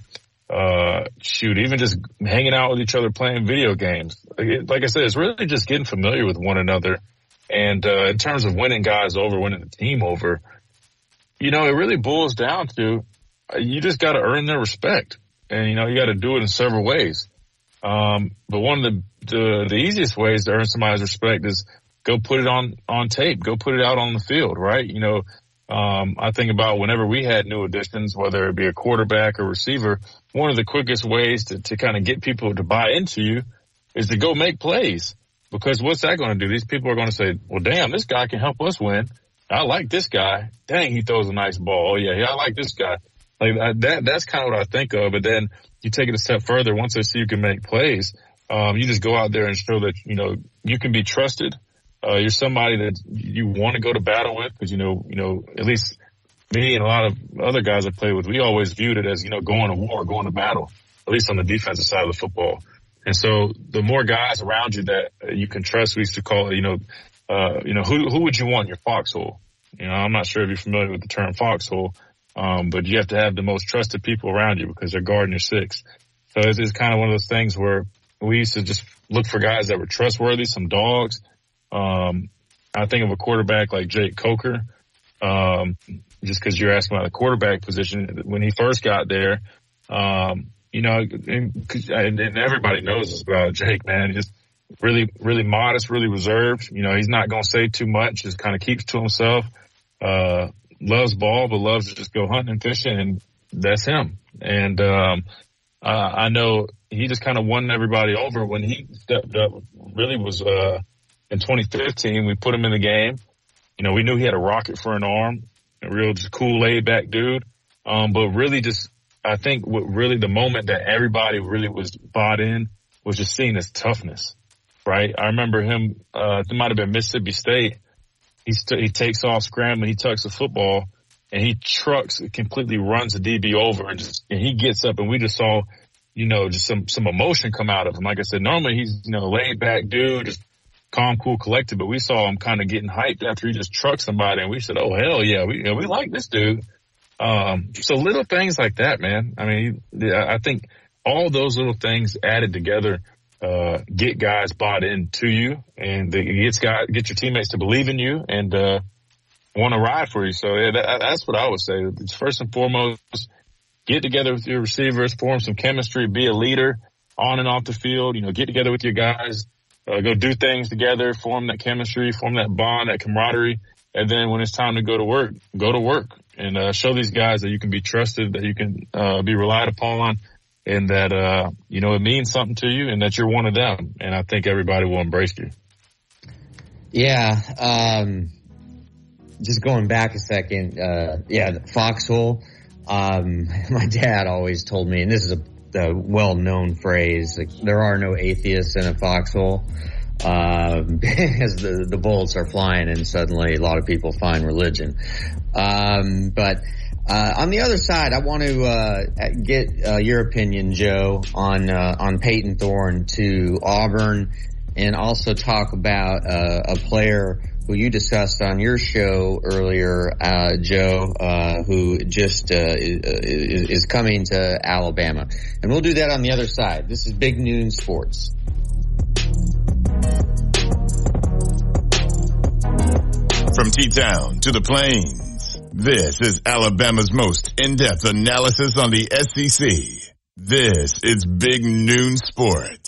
uh, shoot, even just hanging out with each other, playing video games. Like, I said, it's really just getting familiar with one another. And, uh, in terms of winning guys over, winning the team over, you know, it really boils down to uh, you just got to earn their respect. And, you know, you got to do it in several ways. Um, but one of the, the, the easiest ways to earn somebody's respect is go put it on, on tape, go put it out on the field, right? You know, um, I think about whenever we had new additions, whether it be a quarterback or receiver, one of the quickest ways to, to kind of get people to buy into you is to go make plays. Because what's that going to do? These people are going to say, well, damn, this guy can help us win. I like this guy. Dang, he throws a nice ball. Oh yeah, I like this guy. Like uh, that, that's kind of what I think of. But then you take it a step further. Once they see you can make plays, um, you just go out there and show that, you know, you can be trusted. Uh, you're somebody that you want to go to battle with because, you know, you know, at least me and a lot of other guys I played with, we always viewed it as, you know, going to war, going to battle, at least on the defensive side of the football. And so the more guys around you that uh, you can trust, we used to call it, you know, uh, you know, who, who would you want in your foxhole? You know, I'm not sure if you're familiar with the term foxhole, um, but you have to have the most trusted people around you because they're guarding your six. So it's, it's kind of one of those things where we used to just look for guys that were trustworthy, some dogs. Um, I think of a quarterback like Jake Coker, um, just because you're asking about the quarterback position. When he first got there, um, you know, and and everybody knows this about Jake, man. Just really, really modest, really reserved. You know, he's not going to say too much. Just kind of keeps to himself. Uh, loves ball, but loves to just go hunting and fishing, and that's him. And um, uh, I know he just kind of won everybody over when he stepped up. Really was uh, in 2015, we put him in the game. You know, we knew he had a rocket for an arm, a real just cool laid back dude. Um, but really just, I think what really the moment that everybody really was bought in was just seeing his toughness, right? I remember him, uh, it might have been Mississippi State. He, st- he takes off scrambling, he tucks the football and he trucks, completely runs the DB over and just, and he gets up and we just saw, you know, just some, some emotion come out of him. Like I said, normally he's, you know, laid back dude, just calm, cool, collected, but we saw him kind of getting hyped after he just trucked somebody and we said, Oh, hell yeah. We, you know, we like this dude. Um, so little things like that, man. I mean, I think all those little things added together, uh, get guys bought into you and it gets guys, get your teammates to believe in you and, uh, want to ride for you. So yeah, that, that's what I would say. It's First and foremost, get together with your receivers, form some chemistry, be a leader on and off the field, you know, get together with your guys, uh, go do things together, form that chemistry, form that bond, that camaraderie. And then when it's time to go to work, go to work and uh, show these guys that you can be trusted, that you can uh, be relied upon, and that uh, you know it means something to you, and that you're one of them. And I think everybody will embrace you. Yeah. Um, just going back a second. Uh, yeah, foxhole. Um, *laughs* my dad always told me, and this is a the well-known phrase. Like, there are no atheists in a foxhole. *laughs* As the, the bullets are flying and suddenly a lot of people find religion. Um, but, uh, on the other side, I want to, uh, get, uh, your opinion, Joe, on, uh, on Payton Thorne to Auburn and also talk about, uh, a player who you discussed on your show earlier, uh, Joe, uh, who just uh, is, is, coming to Alabama, and we'll do that on the other side. This is Big Noon Sports. From T-Town to the Plains, this is Alabama's most in-depth analysis on the SEC. This is Big Noon Sports.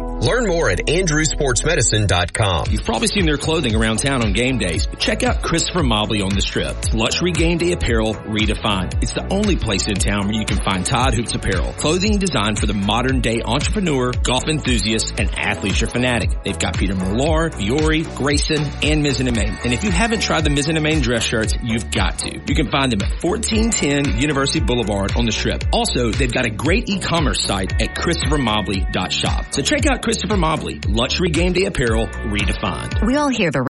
Learn more at andrewsportsmedicine.com. You've probably seen their clothing around town on game days, but check out Christopher Mobley on the strip. Luxury game day apparel redefined. It's the only place in town where you can find Todd Hoops apparel. Clothing designed for the modern day entrepreneur, golf enthusiast, and athleisure fanatic. They've got Peter Millar, Vuori, Greyson, and Mizzen Main. And if you haven't tried the Mizzen Main dress shirts, you've got to. You can find them at 1410 University Boulevard on the strip. Also, they've got a great e-commerce site at christophermobley.shop. So check out Christopher Mobley, luxury game day apparel redefined. We all hear the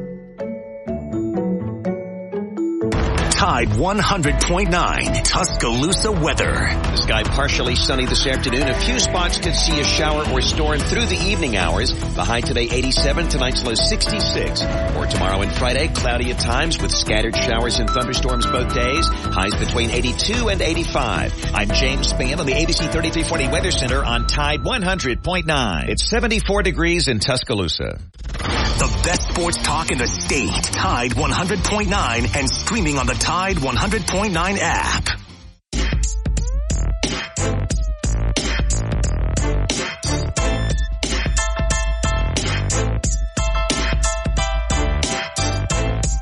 Tide 100.9 Tuscaloosa weather. The sky partially sunny this afternoon. A few spots could see a shower or storm through the evening hours. The high today 87, tonight's low 66. Or tomorrow and Friday, cloudy at times with scattered showers and thunderstorms both days. Highs between 82 and 85. I'm James Spann on the ABC 3340 Weather Center on Tide 100.9. It's 74 degrees in Tuscaloosa. The best sports talk in the state. Tide 100.9 and streaming on the Tide 100.9 app.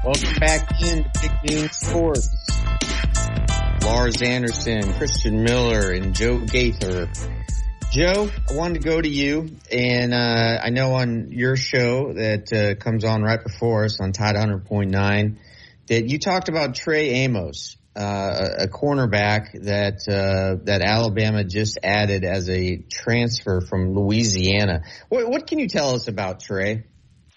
Welcome back into Big Noon Sports. Lars Anderson, Christian Miller, and Joe Gaither. Joe, I wanted to go to you, and uh, I know on your show that uh, comes on right before us on Tide 100.9 that you talked about Trey Amos, uh, a cornerback that uh, that Alabama just added as a transfer from Louisiana. What, what can you tell us about Trey?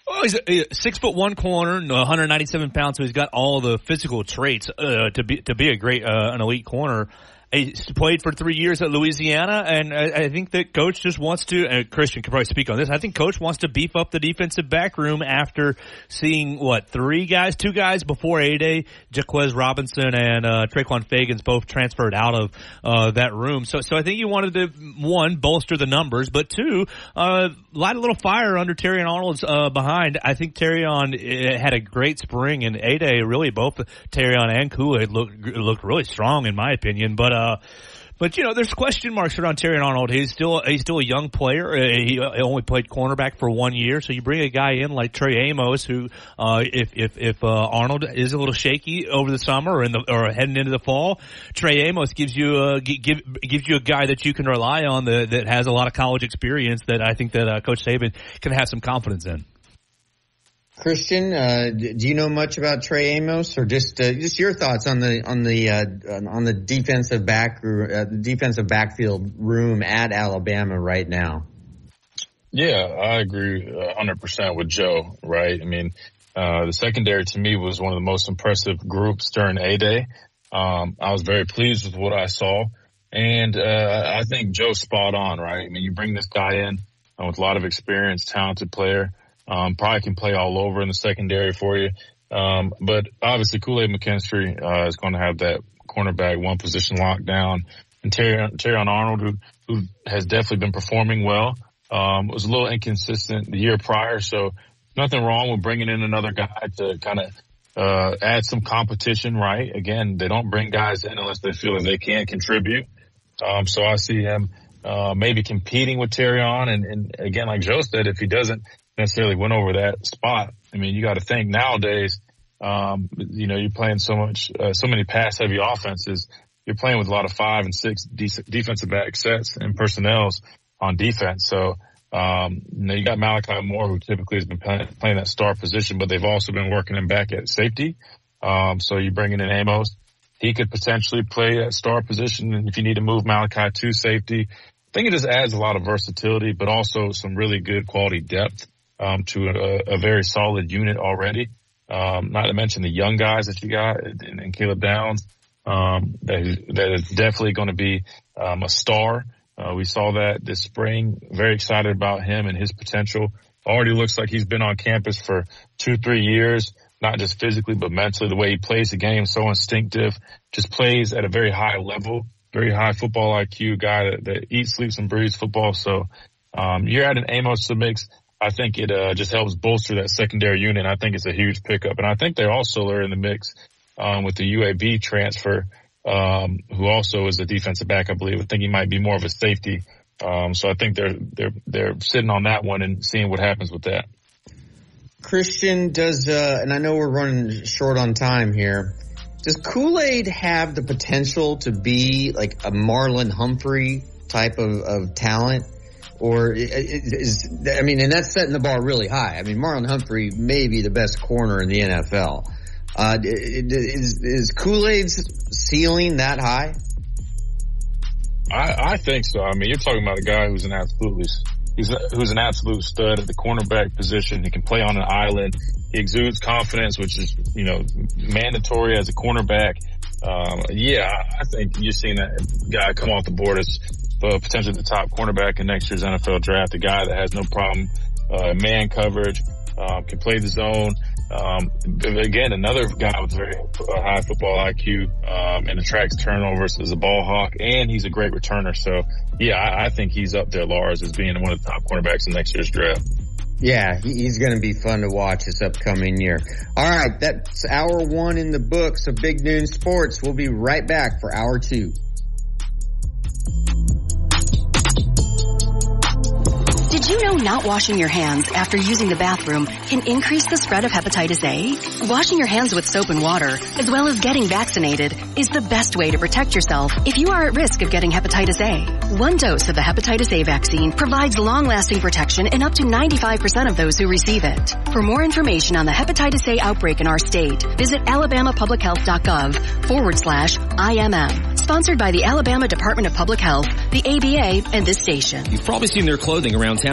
Oh, he's a, six foot one corner, 197 pounds, so he's got all the physical traits uh, to be to be a great uh, an elite corner. He played for three years at Louisiana, and I, I think that coach just wants to. And Christian can probably speak on this. I think coach wants to beef up the defensive back room after seeing what three guys, two guys before A Day, Jahquez Robinson and uh, Trequon Fegans both transferred out of uh, that room. So, so I think you wanted to one bolster the numbers, but two uh, light a little fire under Terrion Arnold's uh, behind. I think Terrion uh, had a great spring, and A Day really both Terrion and Kool Aid looked looked really strong in my opinion, but. Uh, uh, but you know, there's question marks around Terry Arnold. He's still he's still a young player. Uh, he only played cornerback for one year, so you bring a guy in like Trey Amos, who uh, if if if uh, Arnold is a little shaky over the summer or in the or heading into the fall, Trey Amos gives you a give, gives you a guy that you can rely on that that has a lot of college experience that I think that uh, Coach Saban can have some confidence in. Christian, uh, do you know much about Trey Amos, or just uh, just your thoughts on the on the uh, on the defensive back uh, defensive backfield room at Alabama right now? Yeah, I agree 100 percent with Joe. Right? I mean, uh, the secondary to me was one of the most impressive groups during A Day. Um, I was very pleased with what I saw, and uh, I think Joe's spot on. Right? I mean, you bring this guy in with a lot of experience, talented player. Um, probably can play all over in the secondary for you. Um, but obviously Kool-Aid McKinstry, uh, is going to have that cornerback one position locked down. And Terry, on Arnold, who, who has definitely been performing well, um, was a little inconsistent the year prior. So nothing wrong with bringing in another guy to kind of, uh, add some competition, right? Again, they don't bring guys in unless they feel that they can contribute. Um, so I see him, uh, maybe competing with Terrion. And, and again, like Joe said, if he doesn't necessarily went over that spot. I mean, you got to think nowadays, um, you know, you're playing so much, uh, so many pass heavy offenses. You're playing with a lot of five and six de- defensive back sets and personnels on defense. So, um, you know, you got Malachi Moore, who typically has been playing, playing that star position, but they've also been working him back at safety. Um, so you bring in Amos. He could potentially play that star position. And if you need to move Malachi to safety, I think it just adds a lot of versatility, but also some really good quality depth um, to a, a, very solid unit already. Um, not to mention the young guys that you got and, and Caleb Downs. Um, that is, that is definitely going to be um, a star. Uh, we saw that this spring. Very excited about him and his potential. Already looks like he's been on campus for two, three years, not just physically, but mentally. The way he plays the game, so instinctive, just plays at a very high level, very high football IQ guy that, that eats, sleeps, and breathes football. So, um, you're adding Amos to mix. I think it uh, just helps bolster that secondary unit. I think it's a huge pickup, and I think they also are in the mix um, with the UAB transfer, um, who also is a defensive back, I believe. I think he might be more of a safety. Um, so I think they're they're they're sitting on that one and seeing what happens with that. Christian does, uh, and I know we're running short on time here. Does Kool Aid have the potential to be like a Marlon Humphrey type of, of talent? Or is, I mean, and that's setting the bar really high. I mean, Marlon Humphrey may be the best corner in the NFL. Uh, is, is Kool-Aid's ceiling that high? I, I think so. I mean, you're talking about a guy who's an absolutely, he's a, who's an absolute stud at the cornerback position. He can play on an island. He exudes confidence, which is, you know, mandatory as a cornerback. Um, yeah, I think you're seeing that guy come off the board as uh, potentially the top cornerback in next year's NFL draft, a guy that has no problem uh, man coverage, um, can play the zone. Um, again, another guy with very high football IQ um, and attracts turnovers as a ball hawk, and he's a great returner. So, yeah, I, I think he's up there, Lars, as being one of the top cornerbacks in next year's draft. Yeah, he's going to be fun to watch this upcoming year. All right, that's hour one in the books of Big Noon Sports. We'll be right back for hour two. Did you know not washing your hands after using the bathroom can increase the spread of hepatitis A? Washing your hands with soap and water, as well as getting vaccinated, is the best way to protect yourself if you are at risk of getting hepatitis A. One dose of the hepatitis A vaccine provides long-lasting protection in up to 95% of those who receive it. For more information on the hepatitis A outbreak in our state, visit alabamapublichealth.gov forward slash IMM. Sponsored by the Alabama Department of Public Health, the ABA, and this station. You've probably seen their clothing around town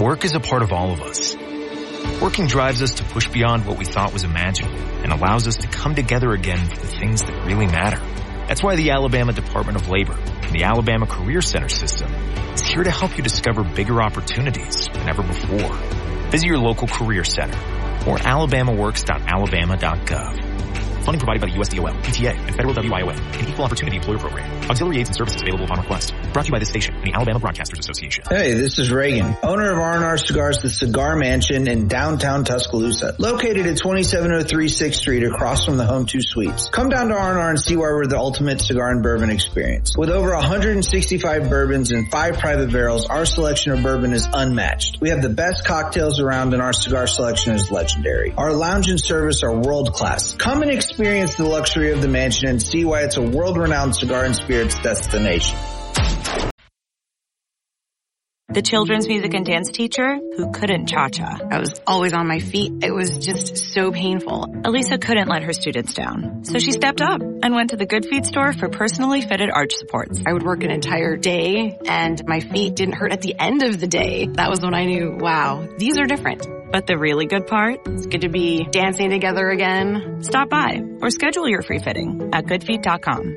Work is a part of all of us. Working drives us to push beyond what we thought was imaginable and allows us to come together again for the things that really matter. That's why the Alabama Department of Labor and the Alabama Career Center system is here to help you discover bigger opportunities than ever before. Visit your local career center or alabamaworks.alabama.gov. Funding provided by the USDOL, PTA, and Federal WIOA, an equal opportunity employer program. Auxiliary aids and services available upon request. Brought to you by this station and the Alabama Broadcasters Association. Hey, this is Reagan, owner of R&R Cigars, the Cigar Mansion in downtown Tuscaloosa, located at 2703 6th Street across from the Home 2 Suites. Come down to R&R and see why we're the ultimate cigar and bourbon experience. With over 165 bourbons and five private barrels, our selection of bourbon is unmatched. We have the best cocktails around and our cigar selection is legendary. Our lounge and service are world class. Come and experience the luxury of the mansion and see why it's a world-renowned cigar and spirits destination. The children's music and dance teacher who couldn't cha-cha. I was always on my feet. It was just so painful. Elisa couldn't let her students down. So she stepped up and went to the Good Feet store for personally fitted arch supports. I would work an entire day and my feet didn't hurt at the end of the day. That was when I knew, wow, these are different. But the really good part? It's good to be dancing together again. Stop by or schedule your free fitting at goodfeet.com.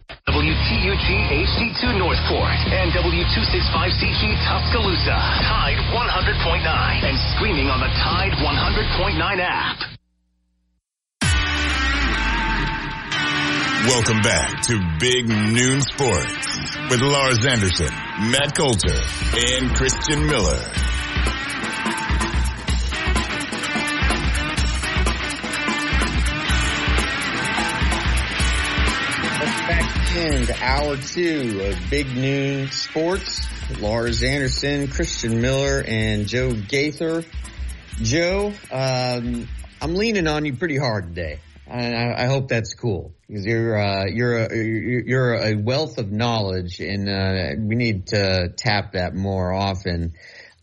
WTUG HD2 Northport and W265CG Tuscaloosa. Tide 100.9 and streaming on the Tide 100.9 app. Welcome back to Big Noon Sports with Lars Anderson, Matt Coulter, and Christian Miller. Into hour two of Big Noon Sports. Lars Anderson, Christian Miller, and Joe Gaither. Joe, um, I'm leaning on you pretty hard today. I, I hope that's cool because you're uh, you're a, you're a wealth of knowledge, and uh, we need to tap that more often.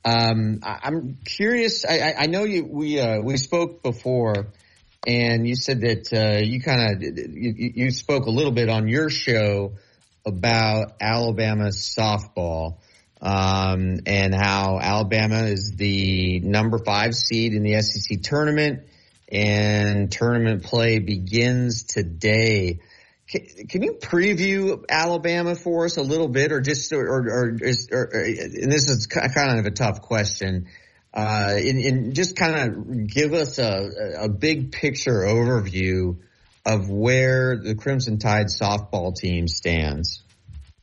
Um, I, am curious. I, I know you. We uh, we spoke before and you said that uh, you kind of you, you, spoke a little bit on your show about Alabama softball um, and how Alabama is the number five seed in the SEC tournament, and tournament play begins today. Can, you preview Alabama for us a little bit, or just or or, or, or and this is kind of a tough question uh, and, and, just kind of give us a, a big picture overview of where the Crimson Tide softball team stands.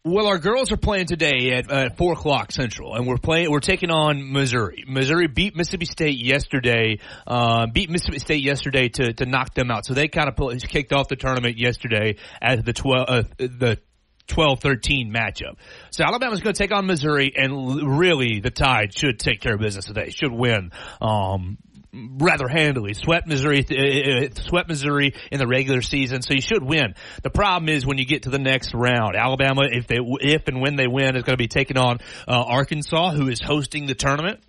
Well, our girls are playing today at, at four o'clock Central, and we're playing. We're taking on Missouri. Missouri beat Mississippi State yesterday. Uh, beat Mississippi State yesterday to to knock them out. So they kind of kicked off the tournament yesterday as the twelve uh, the 12-13 matchup. So Alabama's going to take on Missouri, and really the Tide should take care of business today. Should win. Um, rather handily. Swept Missouri, uh, uh, swept Missouri in the regular season, so you should win. The problem is when you get to the next round, Alabama, if they, if and when they win, is going to be taking on uh, Arkansas, who is hosting the tournament.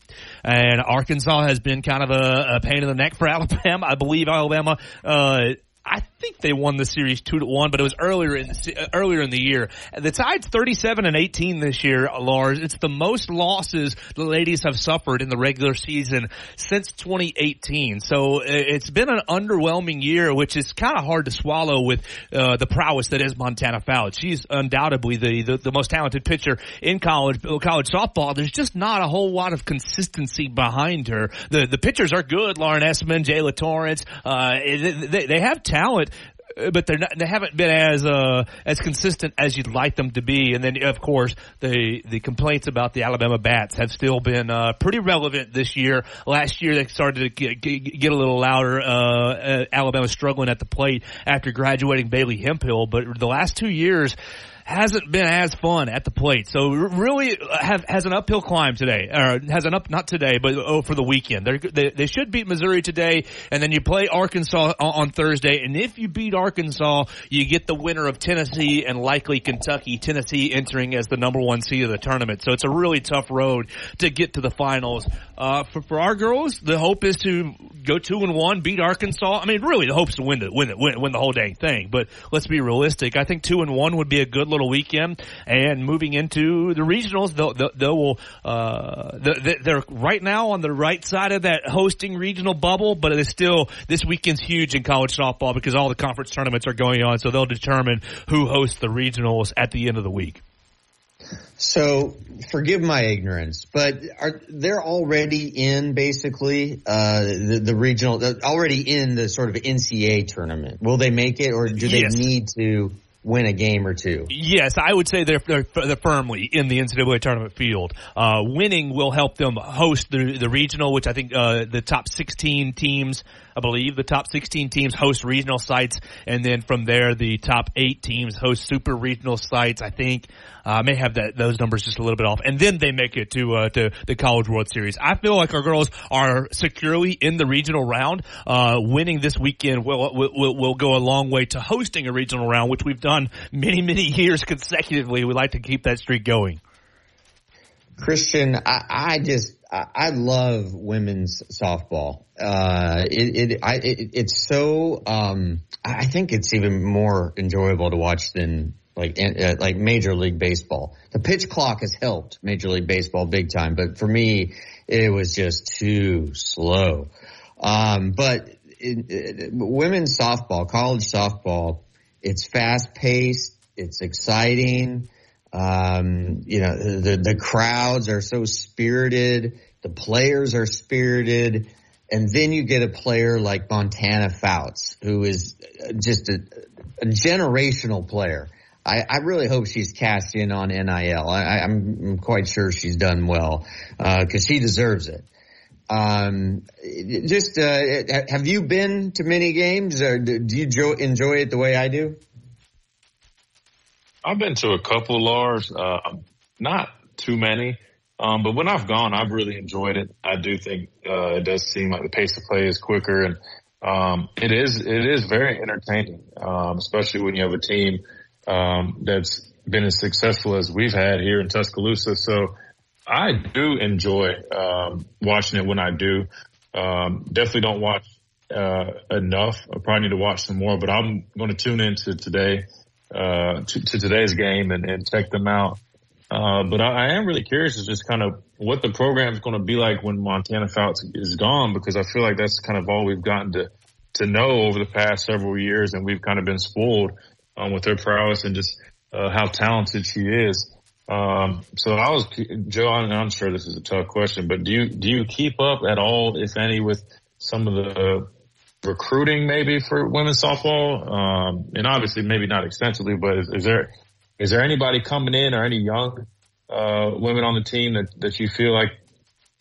And Arkansas has been kind of a, a pain in the neck for *laughs* Alabama. I believe Alabama, uh, I think they won the series two to one, but it was earlier in the, uh, earlier in the year. The Tide's 37 and 18 this year, Lars. It's the most losses the ladies have suffered in the regular season since 2018. So it's been an underwhelming year, which is kind of hard to swallow with uh, the prowess that is Montana Fouts. She's undoubtedly the, the, the most talented pitcher in college college softball. There's just not a whole lot of consistency behind her. The the pitchers are good. Lauren Esman, Jaala Torrence. Uh, they, they have talent, but they're not, they haven't been as uh, as consistent as you'd like them to be. And then, of course, the the complaints about the Alabama bats have still been uh, pretty relevant this year. Last year, they started to get, get, a little louder. Uh, uh, Alabama struggling at the plate after graduating Bailey Hemphill, but the last two years hasn't been as fun at the plate. So really have, has an uphill climb today, or has an up, not today, but oh, for the weekend. They're, they they should beat Missouri today, and then you play Arkansas on Thursday. And if you beat Arkansas, you get the winner of Tennessee and likely Kentucky. Tennessee entering as the number one seed of the tournament. So it's a really tough road to get to the finals. Uh, for, for our girls, the hope is to go two and one, beat Arkansas. I mean, really, the hope is to win the win the, win, win the whole dang thing. But let's be realistic. I think two and one would be a good little weekend. And moving into the regionals, they'll, they'll, they'll uh, they're right now on the right side of that hosting regional bubble, but it is still this weekend's huge in college softball because all the conference tournaments are going on. So they'll determine who hosts the regionals at the end of the week. So forgive my ignorance, but are they're already in basically uh, the, the regional, already in the sort of NCAA tournament? Will they make it, or do they yes. need to? Win a game or two. Yes, I would say they're they're, they're firmly in the NCAA tournament field. Uh, winning will help them host the the regional, which I think uh, the top 16 teams I believe the top 16 teams host regional sites, and then from there the top eight teams host super regional sites. I think uh, I may have that those numbers just a little bit off, and then they make it to uh, to the College World Series. I feel like our girls are securely in the regional round. Uh, winning this weekend will, will will go a long way to hosting a regional round, which we've done many many *laughs* years consecutively. We like to keep that streak going. Christian, I, I just I love women's softball. Uh, it, it, I, it, it's so, um, I think it's even more enjoyable to watch than like, uh, like Major League Baseball. The pitch clock has helped Major League Baseball big time, but for me, it was just too slow. Um, but it, women's softball, college softball, it's fast paced, it's exciting. Um, you know, the, the crowds are so spirited. The players are spirited. And then you get a player like Montana Fouts, who is just a, a generational player. I, I, really hope she's cast in on NIL. I, am quite sure she's done well because uh, she deserves it. Um, just uh, have you been to many games, or do you enjoy it the way I do? I've been to a couple, of Lars. Uh, not too many. Um, but when I've gone, I've really enjoyed it. I do think, uh, it does seem like the pace of play is quicker and, um, it is, it is very entertaining, um, especially when you have a team, um, that's been as successful as we've had here in Tuscaloosa. So I do enjoy, um, watching it when I do. Um, definitely don't watch, uh, enough. I probably need to watch some more, but I'm going to tune into today uh, to, to, today's game and, and check them out. Uh, but I, I, am really curious as just kind of what the program is going to be like when Montana Fouts is gone, because I feel like that's kind of all we've gotten to, to know over the past several years. And we've kind of been spoiled, um, with her prowess and just, uh, how talented she is. Um, so I was, Joe, I'm, I'm sure this is a tough question, but do you, do you keep up at all, if any, with some of the recruiting maybe for women's softball? Um, and obviously maybe not extensively, but is, is, there, is there anybody coming in or any young, uh, women on the team that, that you feel like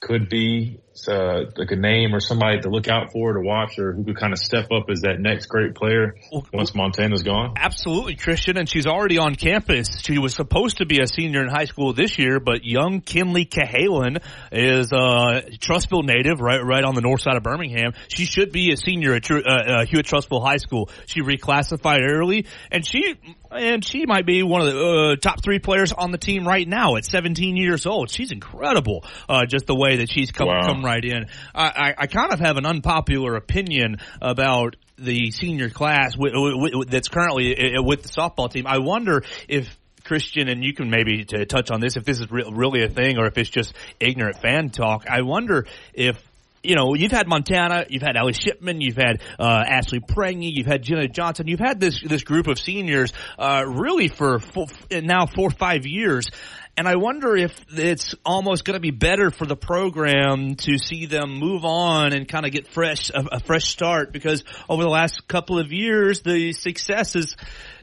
could be uh, like a name or somebody to look out for to watch or who could kind of step up as that next great player once Montana's gone? Absolutely, Christian. And she's already on campus. She was supposed to be a senior in high school this year, but young Kenleigh Cahalan is a Trussville native right, right on the north side of Birmingham. She should be a senior at uh, uh, Hewitt Trussville High School. She reclassified early and she and she might be one of the uh, top three players on the team right now at 17 years old. She's incredible, uh, just the way that she's come, wow. come right in. I, I, I kind of have an unpopular opinion about the senior class w- w- w- that's currently with the softball team. I wonder if Christian, and you can maybe touch on this if this is re- really a thing or if it's just ignorant fan talk. I wonder if you know, you've had Montana, you've had Ellie Shipman, you've had uh, Ashley Prangy, you've had Jenna Johnson, you've had this this group of seniors uh, really for four, now four or five years. And I wonder if it's almost going to be better for the program to see them move on and kind of get fresh, a, a, fresh start because over the last couple of years, the success has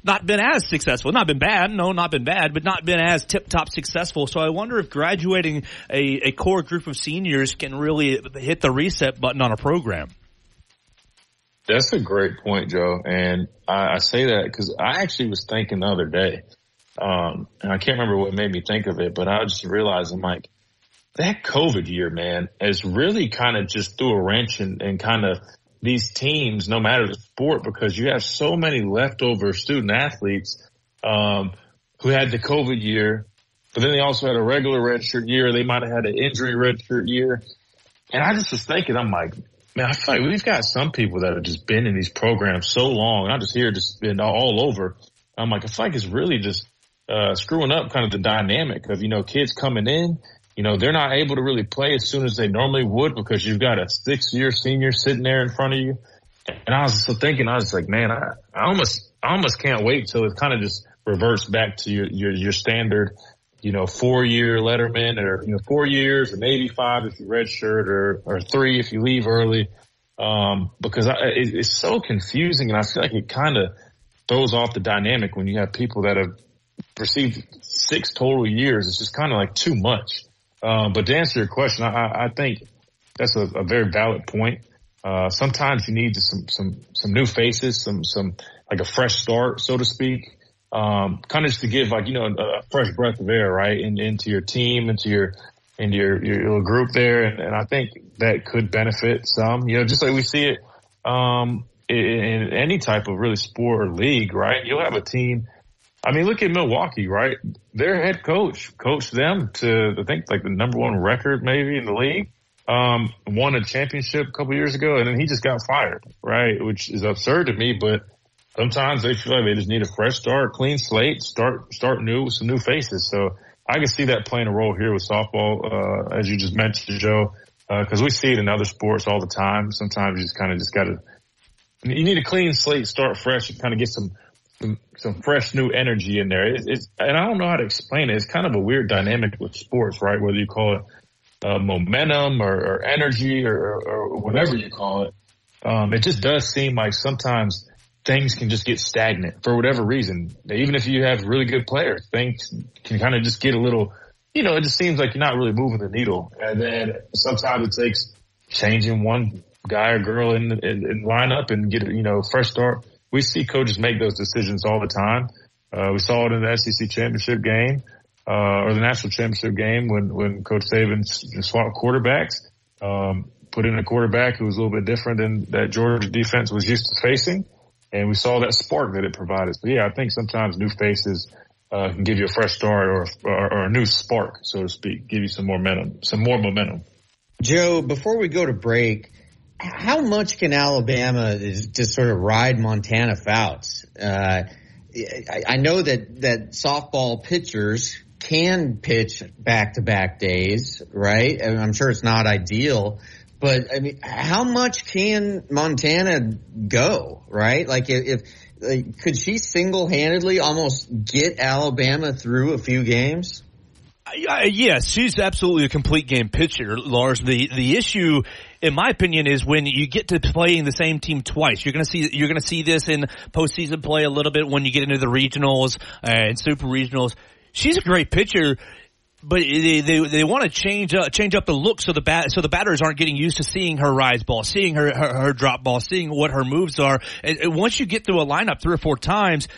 not been as successful. Not been bad. No, not been bad, but not been as tip top successful. So I wonder if graduating a, a core group of seniors can really hit the reset button on a program. That's a great point, Joe. And I, I say that because I actually was thinking the other day, um, and I can't remember what made me think of it, but I just realized I'm like, that COVID year, man, has really kind of just threw a wrench and, and kind of these teams, no matter the sport, because you have so many leftover student athletes, um, who had the COVID year, but then they also had a regular redshirt year. They might have had an injury redshirt year. And I just was thinking, I'm like, man, I feel like we've got some people that have just been in these programs so long. I just hear just been all over. I'm like, I feel like it's really just uh, screwing up kind of the dynamic of, you know, kids coming in, you know, they're not able to really play as soon as they normally would because you've got a six year senior sitting there in front of you. And I was so thinking, I was like, man, I, I almost, I almost can't wait till it kind of just reverts back to your, your, your standard, you know, four year letterman or, you know, four years or maybe five if you redshirt or, or three if you leave early. Um, because I, it, it's so confusing and I feel like it kind of throws off the dynamic when you have people that have received six total years. It's just kind of like too much. Um, but to answer your question, I, I think that's a, a, very valid point. Uh, sometimes you need some, some, some new faces, some, some, like a fresh start, so to speak. Um, kind of just to give like, you know, a, a fresh breath of air, right? In, into your team, into your, into your, your little group there. And, and I think that could benefit some, you know, just like we see it, um, in, in any type of really sport or league, right? You'll have a team I mean, look at Milwaukee, right? Their head coach coached them to, I think, like the number one record maybe in the league. Um, won a championship a couple years ago and then he just got fired, right? Which is absurd to me, but sometimes they feel like they just need a fresh start, clean slate, start, start new with some new faces. So I can see that playing a role here with softball, uh, as you just mentioned, Joe, uh, cause we see it in other sports all the time. Sometimes you just kind of just gotta, you need a clean slate, start fresh and kind of get some some, some fresh new energy in there. It's, it's, and I don't know how to explain it. It's kind of a weird dynamic with sports, right? Whether you call it uh, momentum or, or energy or, or, whatever you call it. Um, it just does seem like sometimes things can just get stagnant for whatever reason. Even if you have really good players, things can kind of just get a little, you know, it just seems like you're not really moving the needle. And then sometimes it takes changing one guy or girl in, in, in lineup and get, you know, fresh start we see coaches make those decisions all the time. Uh, we saw it in the SEC championship game, uh, or the national championship game when, when Coach Saban swapped quarterbacks, um, put in a quarterback who was a little bit different than that Georgia defense was used to facing. And we saw that spark that it provided. So yeah, I think sometimes new faces, uh, can give you a fresh start or, or, or a new spark, so to speak, give you some more momentum, some more momentum. Joe, before we go to break, how much can Alabama just sort of ride Montana Fouts? Uh, I, know that, that softball pitchers can pitch back to back days, right? I I'm sure it's not ideal, but I mean, how much can Montana go, right? Like if, if like, could she single handedly almost get Alabama through a few games? Yes, she's absolutely a complete game pitcher, Lars. The the issue, in my opinion, is when you get to playing the same team twice. You're gonna see you're gonna see this in postseason play a little bit when you get into the regionals and super regionals. She's a great pitcher, but they they, they want to change uh, change up the look so the bat so the batters aren't getting used to seeing her rise ball, seeing her her, her drop ball, seeing what her moves are. And, and once you get through a lineup three or four times,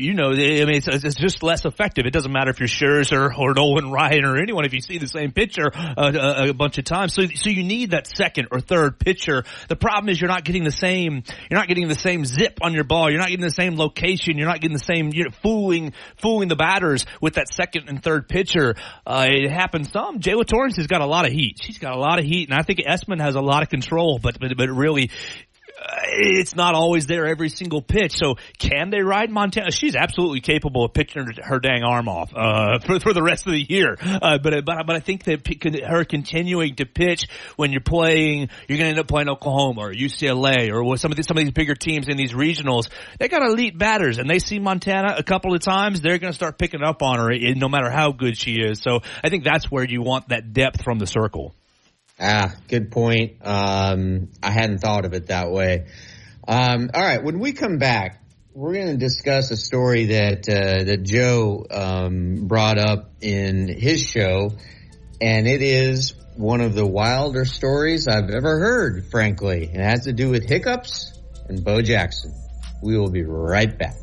you know, I mean, it's, it's, just less effective. It doesn't matter if you're Scherzer or *laughs* Nolan Ryan or anyone if you see the same pitcher a, uh, a, a, bunch of times. So, so you need that second or third pitcher. The problem is you're not getting the same, you're not getting the same zip on your ball. You're not getting the same location. You're not getting the same, you know, fooling, fooling the batters with that second and third pitcher. Uh, it happens some. Jaala Torrence has got a lot of heat. She's got a lot of heat and I think Esman has a lot of control, but, but, but really, it's not always there every single pitch. So can they ride Montana? She's absolutely capable of pitching her, dang arm off uh, *laughs* for for the rest of the year. Uh, but but but I think that her continuing to pitch when you're playing, you're going to end up playing Oklahoma or UCLA or some of these some of these bigger teams in these regionals. They got elite batters, and they see Montana a couple of times. They're going to start picking up on her, no matter how good she is. So I think that's where you want that depth from the circle. Ah, good point. Um, I hadn't thought of it that way. Um, all right, when we come back, we're going to discuss a story that uh, that Joe um, brought up in his show, and it is one of the wilder stories I've ever heard. Frankly, it has to do with hiccups and Bo Jackson. We will be right back.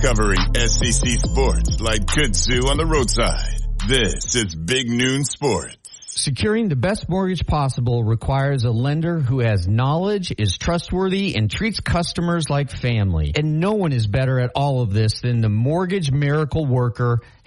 Covering SEC sports like kudzu on the roadside. This is Big Noon Sports. Securing the best mortgage possible requires a lender who has knowledge, is trustworthy, and treats customers like family. And no one is better at all of this than the mortgage miracle worker,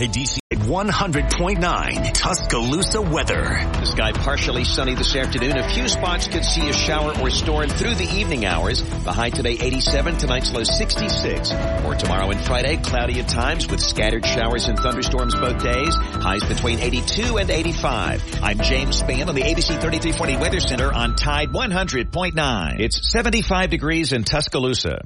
Hey, DC 100.9 Tuscaloosa weather. The sky partially sunny this afternoon. A few spots could see a shower or storm through the evening hours. The high today 87, tonight's low 66. Or tomorrow and Friday, cloudy at times with scattered showers and thunderstorms both days. Highs between 82 and 85. I'm James Spann on the ABC 3340 Weather Center on Tide 100.9. It's 75 degrees in Tuscaloosa.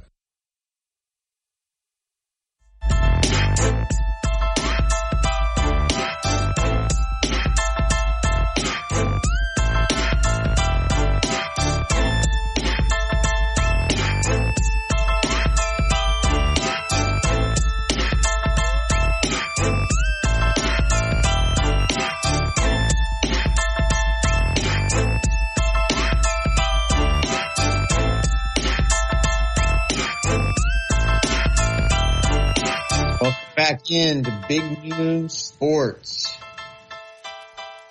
Back into Big Noon Sports.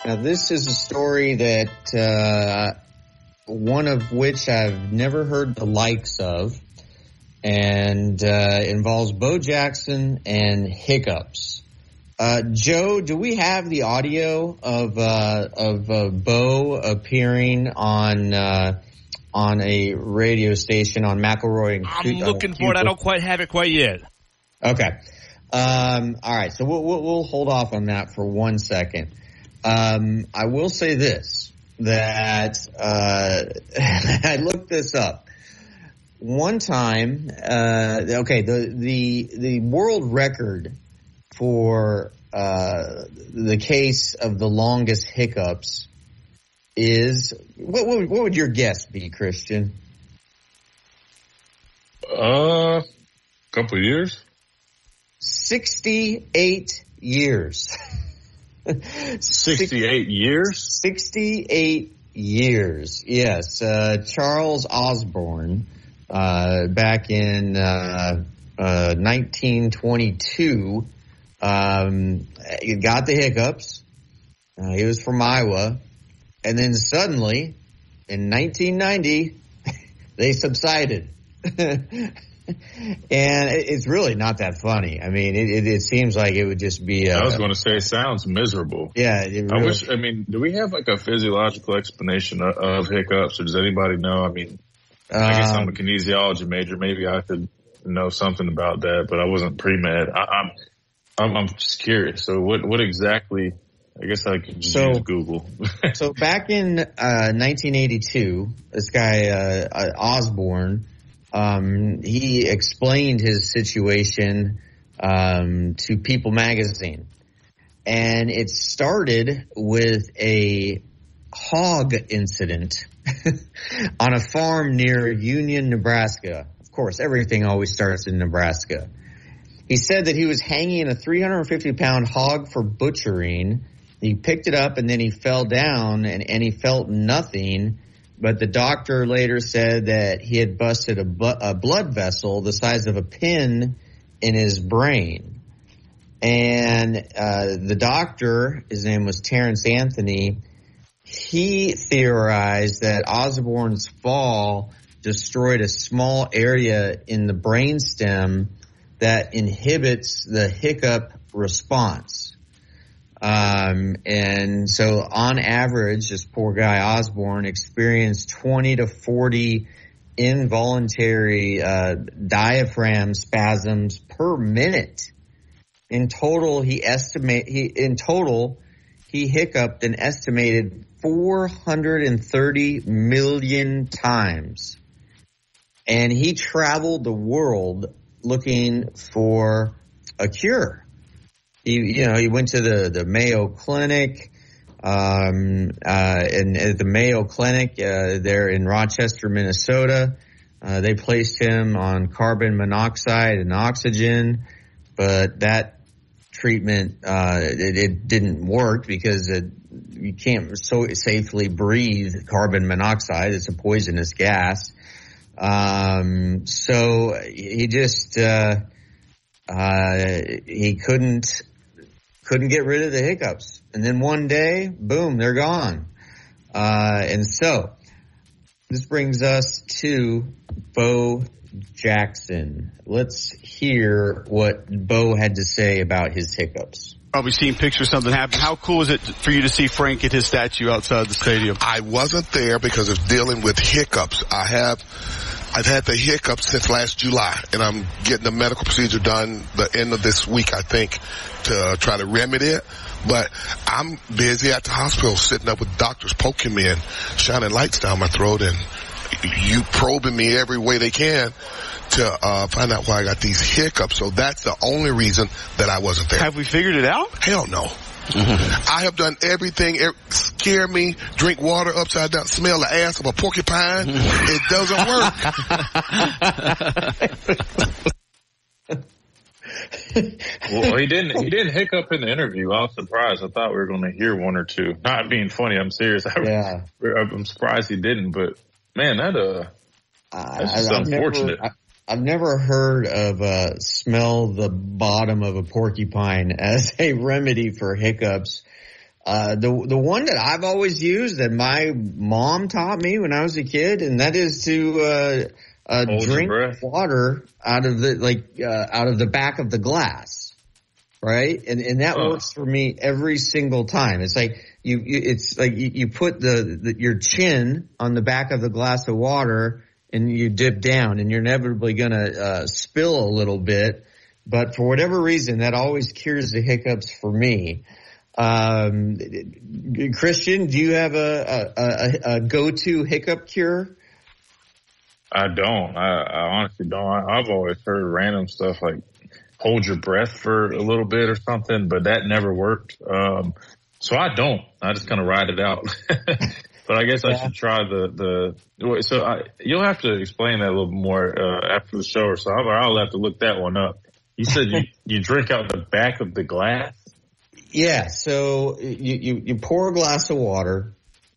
Now this is a story that, uh, one of which I've never heard the likes of and, uh, involves Bo Jackson and hiccups. Uh, Joe, do we have the audio of, uh, of, uh, Bo appearing on, uh, on a radio station on McElroy and I'm looking for it. I don't quite have it quite yet. Okay. Um, all right, so we'll, we'll, hold off on that for one second. Um, I will say this that uh, *laughs* I looked this up. One time, uh, okay, the the the world record for uh, the case of the longest hiccups is what, what, what would your guess be, Christian? Uh, couple years. 68 years. 68 years? 68 years, yes. Uh, Charles Osborne, uh, back in, uh, 1922, uh, um, got the hiccups. Uh, he was from Iowa. And then suddenly, in 1990, *laughs* they subsided. *laughs* and it's really not that funny. I mean, it, it, it seems like it would just be. Uh, I was going to say, it sounds miserable. Yeah, really, I wish. I mean, do we have like a physiological explanation of, of hiccups, or does anybody know? I mean, I guess I'm a um, kinesiology major. Maybe I could know something about that, but I wasn't pre med. I'm, I'm, I'm just curious. So, what, what exactly I guess I could just So- use Google. *laughs* so back in uh, 1982, this guy uh, uh, Osborne, um, he explained his situation um, to People Magazine, and it started with a hog incident *laughs* on a farm near Union, Nebraska. Of course, everything always starts in Nebraska. He said that he was hanging a 350 pound hog for butchering. He picked it up and then he fell down and, and he felt nothing. But the doctor later said that he had busted a, bu- a blood vessel the size of a pin in his brain. And uh, the doctor, his name was Terrence Anthony, he theorized that Osborne's fall destroyed a small area in the brainstem that inhibits the hiccup response. Um, and so on average, this poor guy Osborne experienced 20 to 40 involuntary uh, diaphragm spasms per minute. In total, he estimate he in total he hiccuped an estimated 430 million times. And he traveled the world looking for a cure. He, you know, he went to the, the Mayo Clinic, um, uh, and at the Mayo Clinic, uh, there in Rochester, Minnesota, uh, they placed him on carbon monoxide and oxygen, but that treatment, uh, it, it didn't work because it, you can't so safely breathe carbon monoxide. It's a poisonous gas. Um, so he just, uh, uh, he couldn't, couldn't get rid of the hiccups. And then one day, boom, they're gone. Uh, and so this brings us to Bo Jackson. Let's hear what Bo had to say about his hiccups. Probably seen pictures of something happen. How cool is it for you to see Frank get his statue outside the stadium? I wasn't there because of dealing with hiccups. I have, I've had the hiccups since last July and I'm getting the medical procedure done the end of this week, I think, to try to remedy it. But I'm busy at the hospital sitting up with doctors poking me and shining lights down my throat and you probing me every way they can to uh, find out why I got these hiccups. So that's the only reason that I wasn't there. Have we figured it out? Hell no. I have done everything. er- Scare me, drink water upside down, smell the ass of a porcupine. it doesn't work. well, he didn't. He didn't hiccup in the interview. I was surprised. I thought we were going to hear one or two. Not being funny. I'm serious. *laughs* Yeah. I'm surprised he didn't. But man, that uh, that's just I've never- unfortunate. I- I've never heard of uh, smell the bottom of a porcupine *laughs* as a remedy for hiccups. Uh, the the one that I've always used that my mom taught me when I was a kid, and that is to uh, uh, drink water out of the like uh, out of the back of the glass, right? And and that Huh. works for me every single time. It's like you, you it's like you, you put the, the your chin on the back of the glass of water and you dip down, and you're inevitably going to uh, spill a little bit. But for whatever reason, that always cures the hiccups for me. Um, Christian, do you have a, a, a, a go-to hiccup cure? I don't. I, I honestly don't. I, I've always heard random stuff like hold your breath for a little bit or something, but that never worked. Um, so I don't. I just kind of ride it out. *laughs* but I guess I should try the the. So I, you'll have to explain that a little more uh, after the show or so. I'll, I'll have to look that one up. You said you *laughs* you drink out the back of the glass. Yeah, so you, you, you pour a glass of water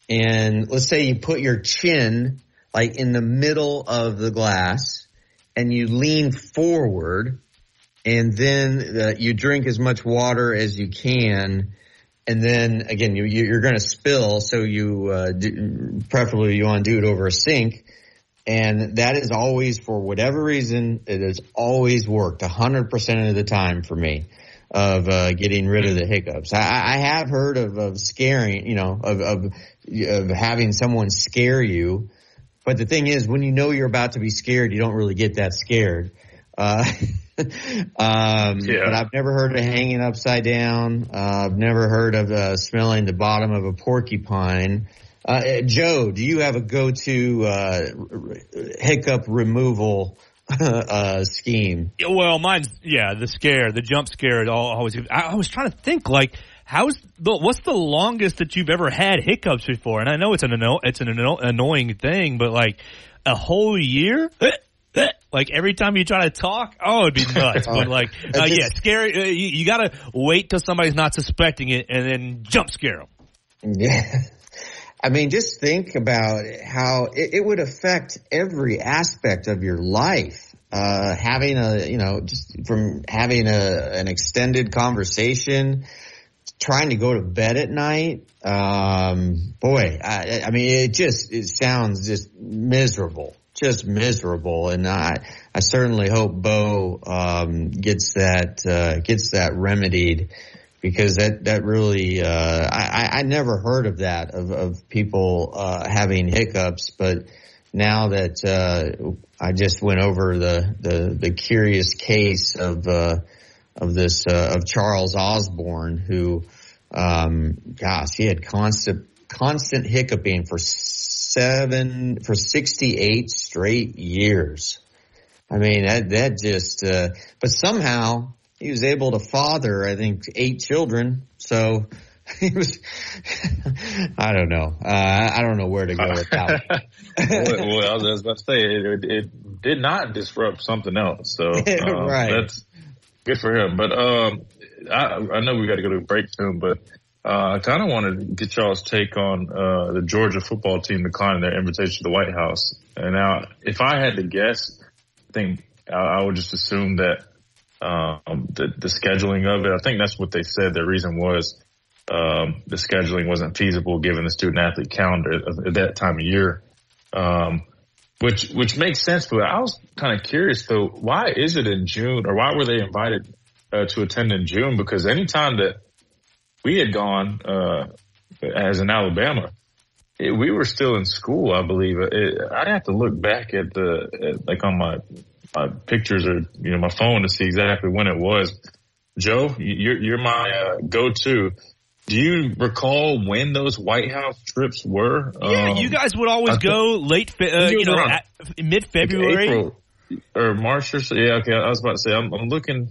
and let's say you put your chin like in the middle of the glass and you lean forward and then uh, you drink as much water as you can and then again you, you- you're going to spill so you uh, do, preferably you want to do it over a sink and that is always for whatever reason it has always worked 100% of the time for me of uh, getting rid of the hiccups. I, I have heard of, of scaring, you know, of, of of having someone scare you, but the thing is, when you know you're about to be scared, you don't really get that scared. Uh, *laughs* *laughs* um, yeah. But I've never heard of hanging upside down. Uh, I've never heard of uh, smelling the bottom of a porcupine. Uh, Joe, do you have a go-to uh, hiccup removal *laughs* uh, scheme? Well, mine's yeah, the scare, the jump scare. Always, I, I was trying to think like how's the what's the longest that you've ever had hiccups before? And I know it's an it's an annoying thing, but like a whole year. *laughs* *laughs* like every time you try to talk, oh, it'd be nuts. *laughs* but like, uh, yeah, scary. Uh, you, you got to wait till somebody's not suspecting it and then jump scare them. Yeah. *laughs* I mean, just think about how it, it would affect every aspect of your life. Uh, having a, you know, just from having a, an extended conversation, trying to go to bed at night. Um, boy, I, I mean, it just, it sounds just miserable just miserable. And I, I certainly hope Bo um, gets that uh, gets that remedied because that that really uh, I, I never heard of that of, of people uh, having hiccups, but now that uh, I just went over the the, the curious case of uh, of this uh, of Charles Osborne who um, gosh he had constant constant hiccuping for seven for 68 straight years. I mean, that, that just, uh, but somehow he was able to father, I think, eight children. So *laughs* he was, *laughs* I don't know. Uh, I don't know where to go with that. *laughs* well, I was about to say, it, it, did not disrupt something else. So, um, right. that's good for him. But, um, I, I know we got to go to a break soon, but uh, I kind of wanted to get y'all's take on uh, the Georgia football team declining their invitation to the White House. And now, if I had to guess, I think I, I would just assume that um, the, the scheduling of it. I think that's what they said. Their reason was um, the scheduling wasn't feasible given the student athlete calendar at that time of year. Um, which which makes sense, but I was kind of curious though. Why is it in June, or why were they invited uh, to attend in June? Because anytime that we had gone uh, as in Alabama. It, we were still in school, I believe. It, I'd have to look back at the at, like on my my pictures or you know my phone to see exactly when it was. Joe, you're you're my uh, go-to. Do you recall when those White House trips were? Yeah, um, you guys would always go late, uh, you know, mid February or March or so. Yeah, okay. I was about to say I'm, I'm looking.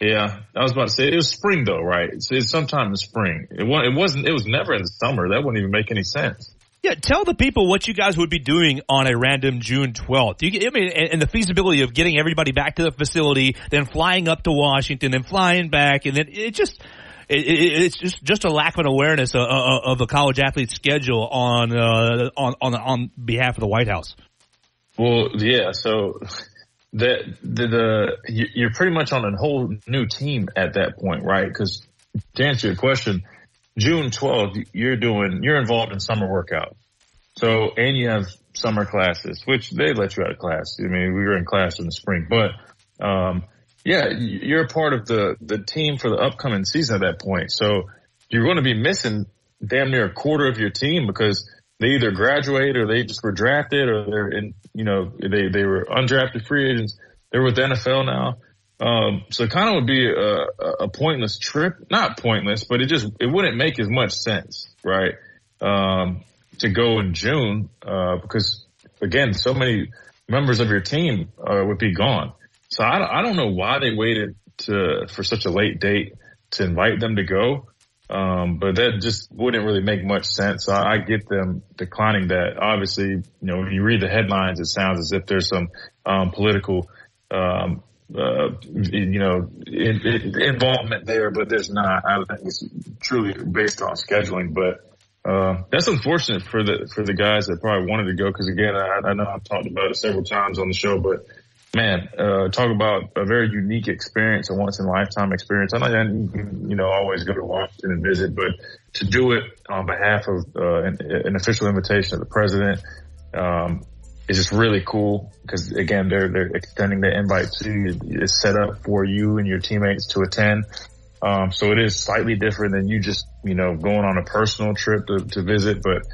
Yeah, I was about to say it was spring though, right? It's, it's sometime in spring. It, was, it wasn't. It was never in the summer. That wouldn't even make any sense. Yeah, tell the people what you guys would be doing on a random June 12th. You, I mean, and, and, the feasibility of getting everybody back to the facility, then flying up to Washington, then flying back, and then it just, it, it, it's just just a lack of an awareness of, of the college athlete schedule on uh, on on on behalf of the White House. Well, yeah. So the, the, the, you're pretty much on a whole new team at that point, right? Because to answer your question, June 12th, you're doing, you're involved in summer workout. So, and you have summer classes, which they let you out of class. I mean, we were in class in the spring, but, um, yeah, you're part of the, the team for the upcoming season at that point. So you're going to be missing damn near a quarter of your team because they either graduate or they just were drafted or they're in, you know, they, they were undrafted free agents. They're with the NFL now. Um, so it kind of would be a, a pointless trip, not pointless, but it just, it wouldn't make as much sense, right? Um, to go in June, uh, because again, so many members of your team, uh, would be gone. So I I don't know why they waited to, for such a late date to invite them to go. Um, but that just wouldn't really make much sense. So I, I get them declining that. Obviously, you know, when you read the headlines, it sounds as if there's some, um, political, um, uh, you know, in, in, involvement there, but there's not. I think it's truly based on scheduling, but, uh, that's unfortunate for the, for the guys that probably wanted to go. Cause again, I, I know I've talked about it several times on the show, but man, uh, talk about a very unique experience, a once in a lifetime experience. I know you you know, always go to Washington and visit, but to do it on behalf of uh, an, an, official invitation of the president, um, is just really cool because again, they're, they're extending the invite to you. It's set up for you and your teammates to attend. Um, so it is slightly different than you just, you know, going on a personal trip to, to visit, but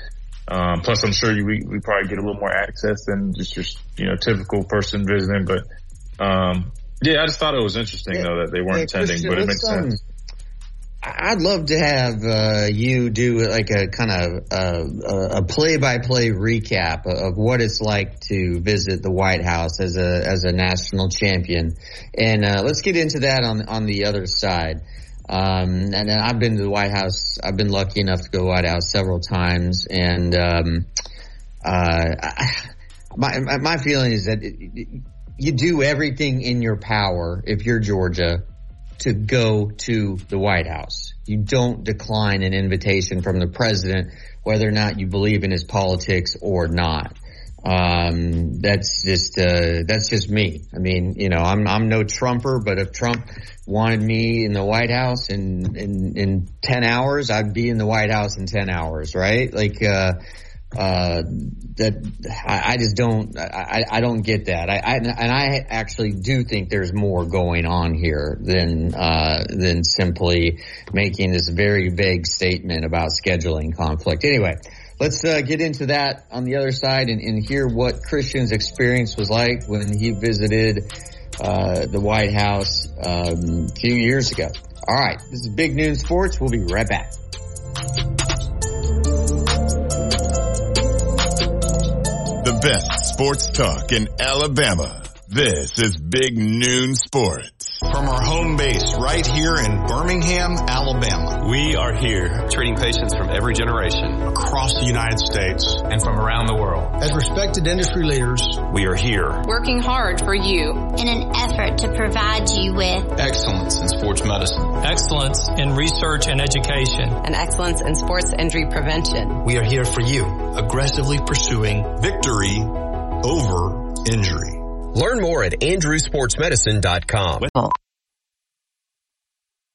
um, plus, I'm sure you, we, we probably get a little more access than just your, you know, typical person visiting. But Um, yeah, I just thought it was interesting yeah, though that they weren't yeah, attending, but it makes um, sense. I'd love to have uh, you do like a kind of uh, a play-by-play recap of what it's like to visit the White House as a as a national champion, and uh, let's get into that on on the other side. Um, and I've been to the White House. I've been lucky enough to go to the White House several times, and um, uh, my my feeling is that you do everything in your power if you're Georgia to go to the White House. You don't decline an invitation from the president, whether or not you believe in his politics or not. Um, that's just, uh, that's just me. I mean, you know, I'm, I'm no Trumper, but if Trump wanted me in the White House in, in, in 10 hours, I'd be in the White House in 10 hours, right? Like, uh, uh, that I, I, just don't I, I don't get that I, I, and I actually do think there's more going on here than uh, than simply making this very vague statement about scheduling conflict. Anyway, let's uh, get into that on the other side and, and, hear what Christian's experience was like when he visited uh, the White House um, a few years ago. All right, this is Big Noon Sports. We'll be right back. The best sports talk in Alabama. This is Big Noon Sports. From our home base right here in Birmingham, Alabama. We are here treating patients from every generation across the United States and from around the world. As respected industry leaders, we are here working hard for you in an effort to provide you with excellence in sports medicine, excellence in research and education, and excellence in sports injury prevention. We are here for you, aggressively pursuing victory over injury. Learn more at andrewsportsmedicine.com.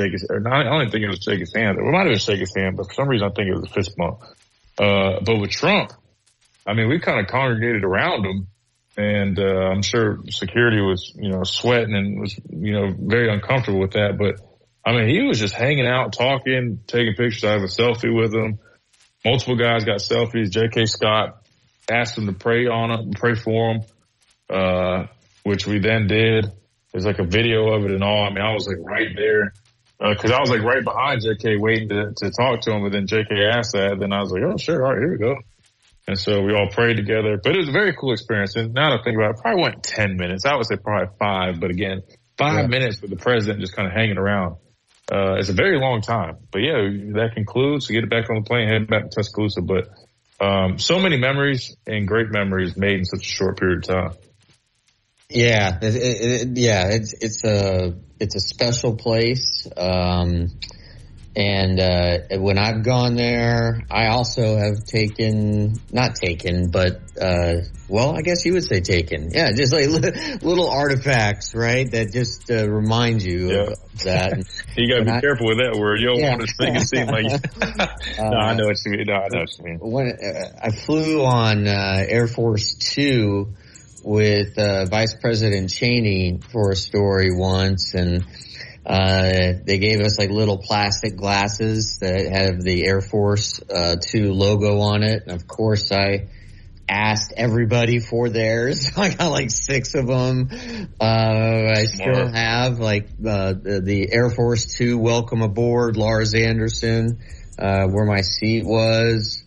shake his. Or I don't think it was shake his hand. It might have been shake his hand, but for some reason I think it was a fist bump. Uh, but with Trump, I mean, we kind of congregated around him, and uh, I'm sure security was, you know, sweating and was, you know, very uncomfortable with that. But I mean, he was just hanging out, talking, taking pictures. I have a selfie with him. Multiple guys got selfies. J.K. Scott asked him to pray on him, pray for him, uh, which we then did. There's like a video of it and all. I mean, I was like right there. Uh, cause I was like right behind JK waiting to, to talk to him. But then JK asked that. Then I was like, oh, sure. All right, here we go. And so we all prayed together, but it was a very cool experience. And now that I think about it, probably went 10 minutes. I would say probably five, but again, five yeah. minutes with the president just kind of hanging around. Uh, it's a very long time, but yeah, that concludes to get it back on the plane, head back to Tuscaloosa. But, um, so many memories and great memories made in such a short period of time. Yeah, it, it, yeah, it's it's a it's a special place. Um, and uh, when I've gone there, I also have taken, not taken, but uh, well, I guess you would say taken. Yeah, just like little artifacts, right? That just uh, remind you yeah. of that. *laughs* you got to be I, careful with that word. You don't yeah. want to make it seem like. *laughs* no, I know what you mean. No, I know what you mean. When uh, I flew on uh, Air Force Two with uh, Vice President Cheney for a story once, and uh, they gave us like little plastic glasses that have the Air Force uh, Two logo on it. And of course, I asked everybody for theirs. *laughs* I got like six of them. Uh, I still have like uh, the, the, Air Force Two welcome aboard, Lars Anderson, uh, where my seat was.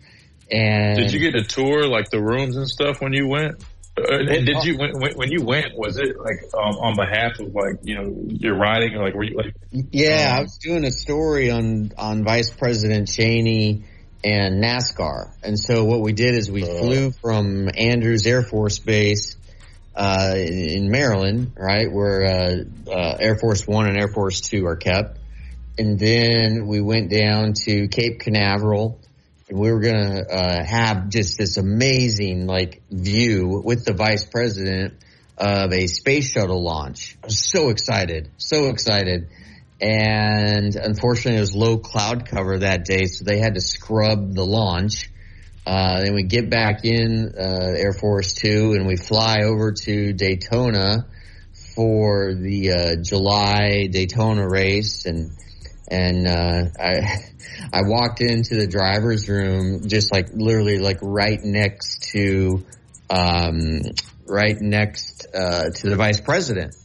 And did you get a tour, like the rooms and stuff, when you went? Uh, did you when, when you went? Was it like um, on behalf of like you know your riding or like were you like? Yeah, um, I was doing a story on on Vice President Cheney and NASCAR, and so what we did is we uh, flew from Andrews Air Force Base uh, in Maryland, right, where uh, uh, Air Force One and Air Force Two are kept, and then we went down to Cape Canaveral we were to uh, have just this amazing like view with the vice president of a space shuttle launch. I was so excited, so excited. And unfortunately, it was low cloud cover that day, so they had to scrub the launch. Uh, then we get back in uh, Air Force Two, and we fly over to Daytona for the uh, July Daytona race, and and uh, I *laughs* I walked into the driver's room just like literally like right next to um, right next uh, to the vice president,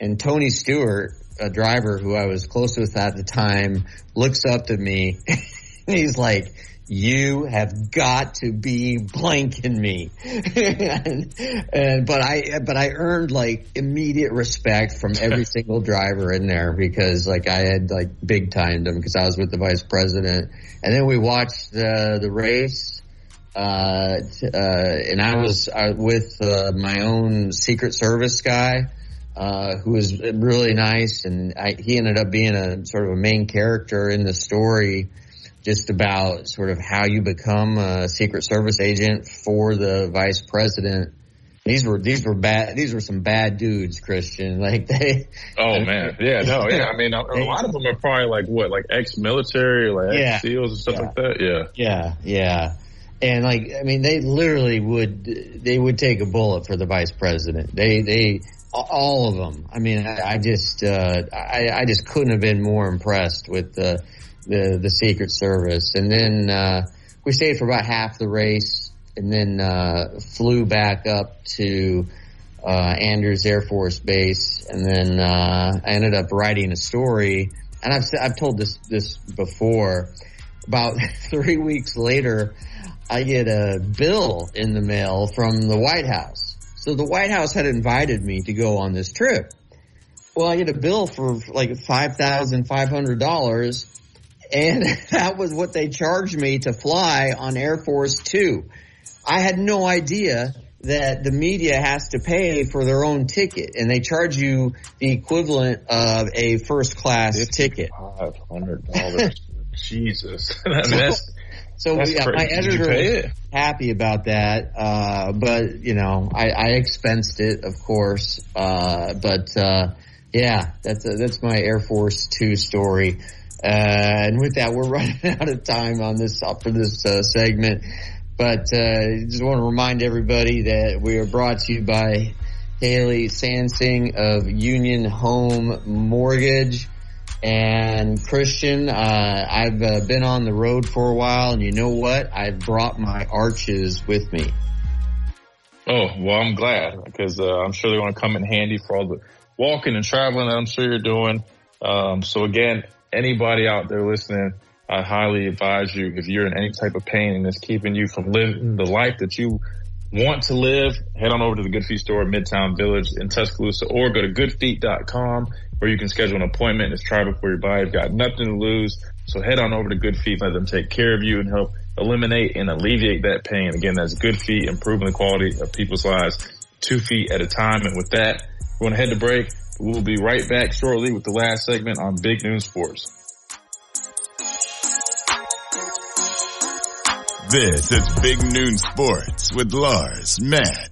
and Tony Stewart, a driver who I was close with at the time, looks up to me, *laughs* and he's like you have got to be blanking me. and, *laughs* and, but I, but I earned like immediate respect from every *laughs* single driver in there because like I had like big timed them because I was with the vice president. And then we watched the, the race. Uh, uh, and I was uh, with uh, my own Secret Service guy, uh, who was really nice, and I, he ended up being a sort of a main character in the story just about sort of how you become a Secret Service agent for the vice president. These were these were bad. These were some bad dudes, Christian. *laughs* Like they. Oh man, yeah, no, yeah. I mean, a, a lot of them are probably like what, like ex-military, like Yeah. ex-SEALs and stuff Yeah. like that. Yeah. Yeah, yeah. And like, I mean, they literally would, they would take a bullet for the vice president. They, they, all of them. I mean, I, I just, uh, I, I just couldn't have been more impressed with the, the, the Secret Service. And then, uh, we stayed for about half the race and then, uh, flew back up to, uh, Andrews Air Force Base. And then, uh, I ended up writing a story and I've, I've told this, this before about *laughs* three weeks later, I get a bill in the mail from the White House. So the White House had invited me to go on this trip. Well, I get a bill for like five thousand five hundred dollars, and *laughs* that was what they charged me to fly on Air Force Two. I had no idea that the media has to pay for their own ticket, and they charge you the equivalent of a first class ticket. Five hundred dollars. *laughs* Jesus. *laughs* I mean, that's, So that's yeah, my crazy. Did you editor was happy about that, uh, but you know, I, I expensed it, of course. Uh, but uh, yeah, that's that's my Air Force Two story. Uh, and with that, we're *laughs* running out of time on this for this uh, segment. But uh, just want to remind everybody that we are brought to you by Haley Sansing of Union Home Mortgage. And Christian, uh, I've uh, been on the road for a while, and you know what? I've brought my arches with me. Oh, well, I'm glad because uh, I'm sure they're going to come in handy for all the walking and traveling that I'm sure you're doing. Um, so again, anybody out there listening, I highly advise you if you're in any type of pain and it's keeping you from living the life that you want to live, head on over to the Good Feet store Midtown Village in Tuscaloosa or go to goodfeet.com where you can schedule an appointment. It's try before you buy. You've got nothing to lose. So head on over to Good Feet, let them take care of you and help eliminate and alleviate that pain. Again, that's Good Feet, improving the quality of people's lives two feet at a time. And with that, we're going to head to break. We'll be right back shortly with the last segment on Big Noon Sports. This is Big Noon Sports with Lars, Matt,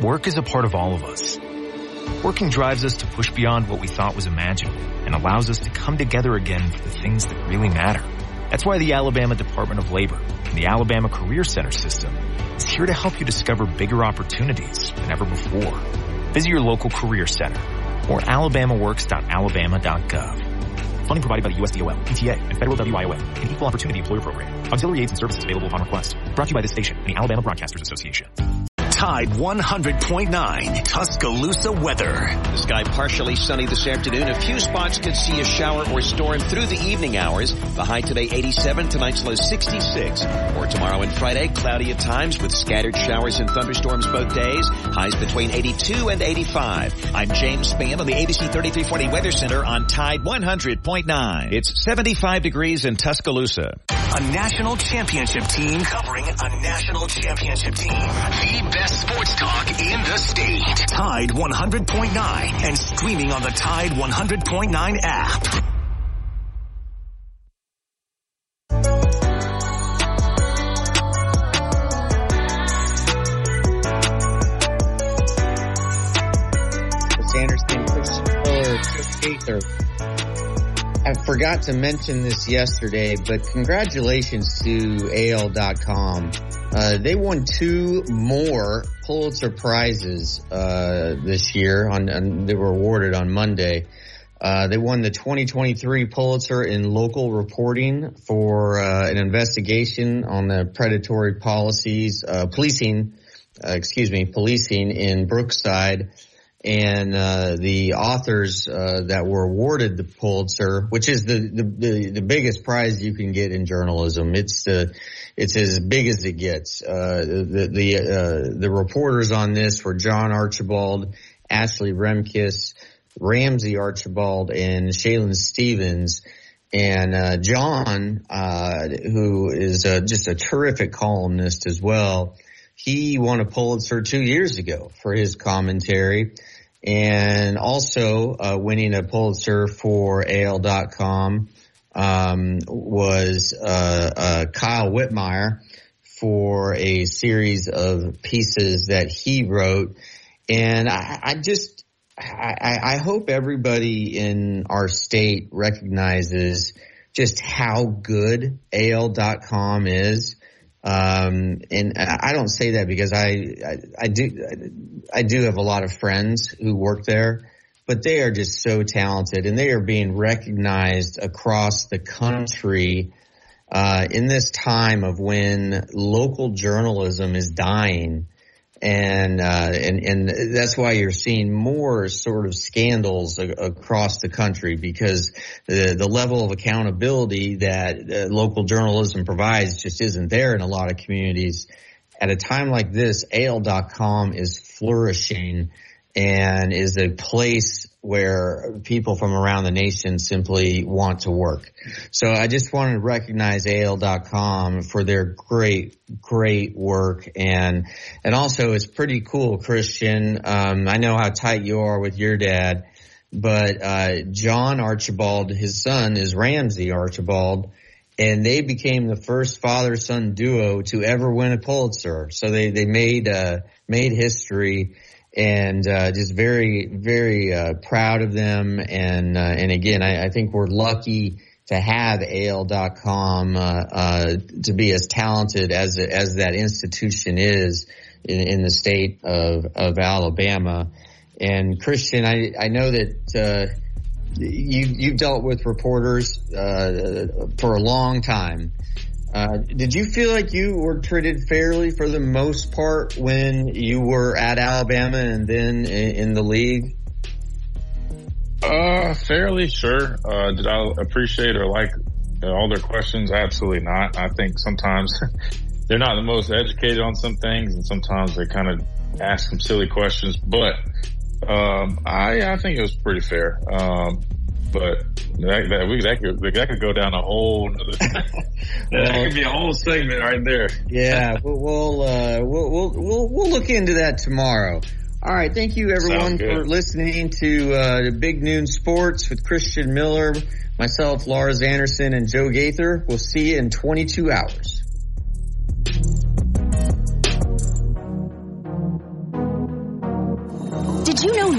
Work is a part of all of us. Working drives us to push beyond what we thought was imaginable and allows us to come together again for the things that really matter. That's why the Alabama Department of Labor and the Alabama Career Center system is here to help you discover bigger opportunities than ever before. Visit your local career center or alabamaworks.alabama.gov. Funding provided by the USDOL, PTA, and Federal WIOA, an Equal Opportunity Employer Program. Auxiliary aids and services available upon request. Brought to you by this station and the Alabama Broadcasters Association. Tide 100.9 Tuscaloosa weather. The sky partially sunny this afternoon. A few spots could see a shower or storm through the evening hours. The high today 87, tonight's low 66. Or tomorrow and Friday, cloudy at times with scattered showers and thunderstorms both days. Highs between 82 and 85. I'm James Spann on the ABC 3340 Weather Center on Tide 100.9. It's 75 degrees in Tuscaloosa. A national championship team covering a national championship team. The best sports talk in the state. Tide 100.9 and streaming on the Tide 100.9 app. I forgot to mention this yesterday, but congratulations to AL.com. Uh, they won two more Pulitzer prizes uh, this year. On, they were awarded on Monday. Uh, they won the 2023 Pulitzer in local reporting for uh, an investigation on the predatory policies, uh, policing, excuse me, policing in Brookside and uh, the authors uh, that were awarded the Pulitzer, which is the, the, the biggest prize you can get in journalism. It's the it's as big as it gets. Uh, the the uh, the reporters on this were John Archibald, Ashley Remkus, Ramsey Archibald, and Challen Stephens. And uh, John, uh, who is just a terrific columnist as well, he won a Pulitzer two years ago for his commentary and also uh, winning a Pulitzer for AL.com um, was uh, uh, Kyle Whitmire for a series of pieces that he wrote. And I, I just, I, I hope everybody in our state recognizes just how good AL.com is. Um, and I don't say that because I, I, I, do, I do have a lot of friends who work there, but they are just so talented and they are being recognized across the country, uh, in this time of when local journalism is dying. And, uh, and, and that's why you're seeing more sort of scandals a- across the country because the, the level of accountability that uh, local journalism provides just isn't there in a lot of communities. At a time like this, AL.com is flourishing and is a place where people from around the nation simply want to work. So I just wanted to recognize AL.com for their great, great work. And, and also it's pretty cool, Christian. Um, I know how tight you are with your dad, but, uh, John Archibald, his son is Ramsey Archibald and they became the first father-son duo to ever win a Pulitzer. So they, they made, uh, made history and uh, just very, very uh, proud of them. And uh, and again, I, I, think we're lucky to have AL.com uh, uh, to be as talented as as that institution is in, in the state of of Alabama. And Christian, I I know that. Uh, you, you've dealt with reporters for a long time. Uh, did you feel like you were treated fairly for the most part when you were at Alabama and then in, in the league? Uh, fairly sure. Uh, did I appreciate or like all their questions? Absolutely not. I think sometimes *laughs* they're not the most educated on some things and sometimes they kind of ask some silly questions, but, um, I, I think it was pretty fair. Um, but that, that, we, that could that could go down a whole. Other, *laughs* well, that could be a whole segment right there. yeah, we'll we'll, uh, we'll, we'll we'll look into that tomorrow. All right, thank you everyone for listening to uh, Big Noon Sports with Christian Miller, myself, Lars Anderson, and Joe Gaither. We'll see you in 22 hours. Did you know?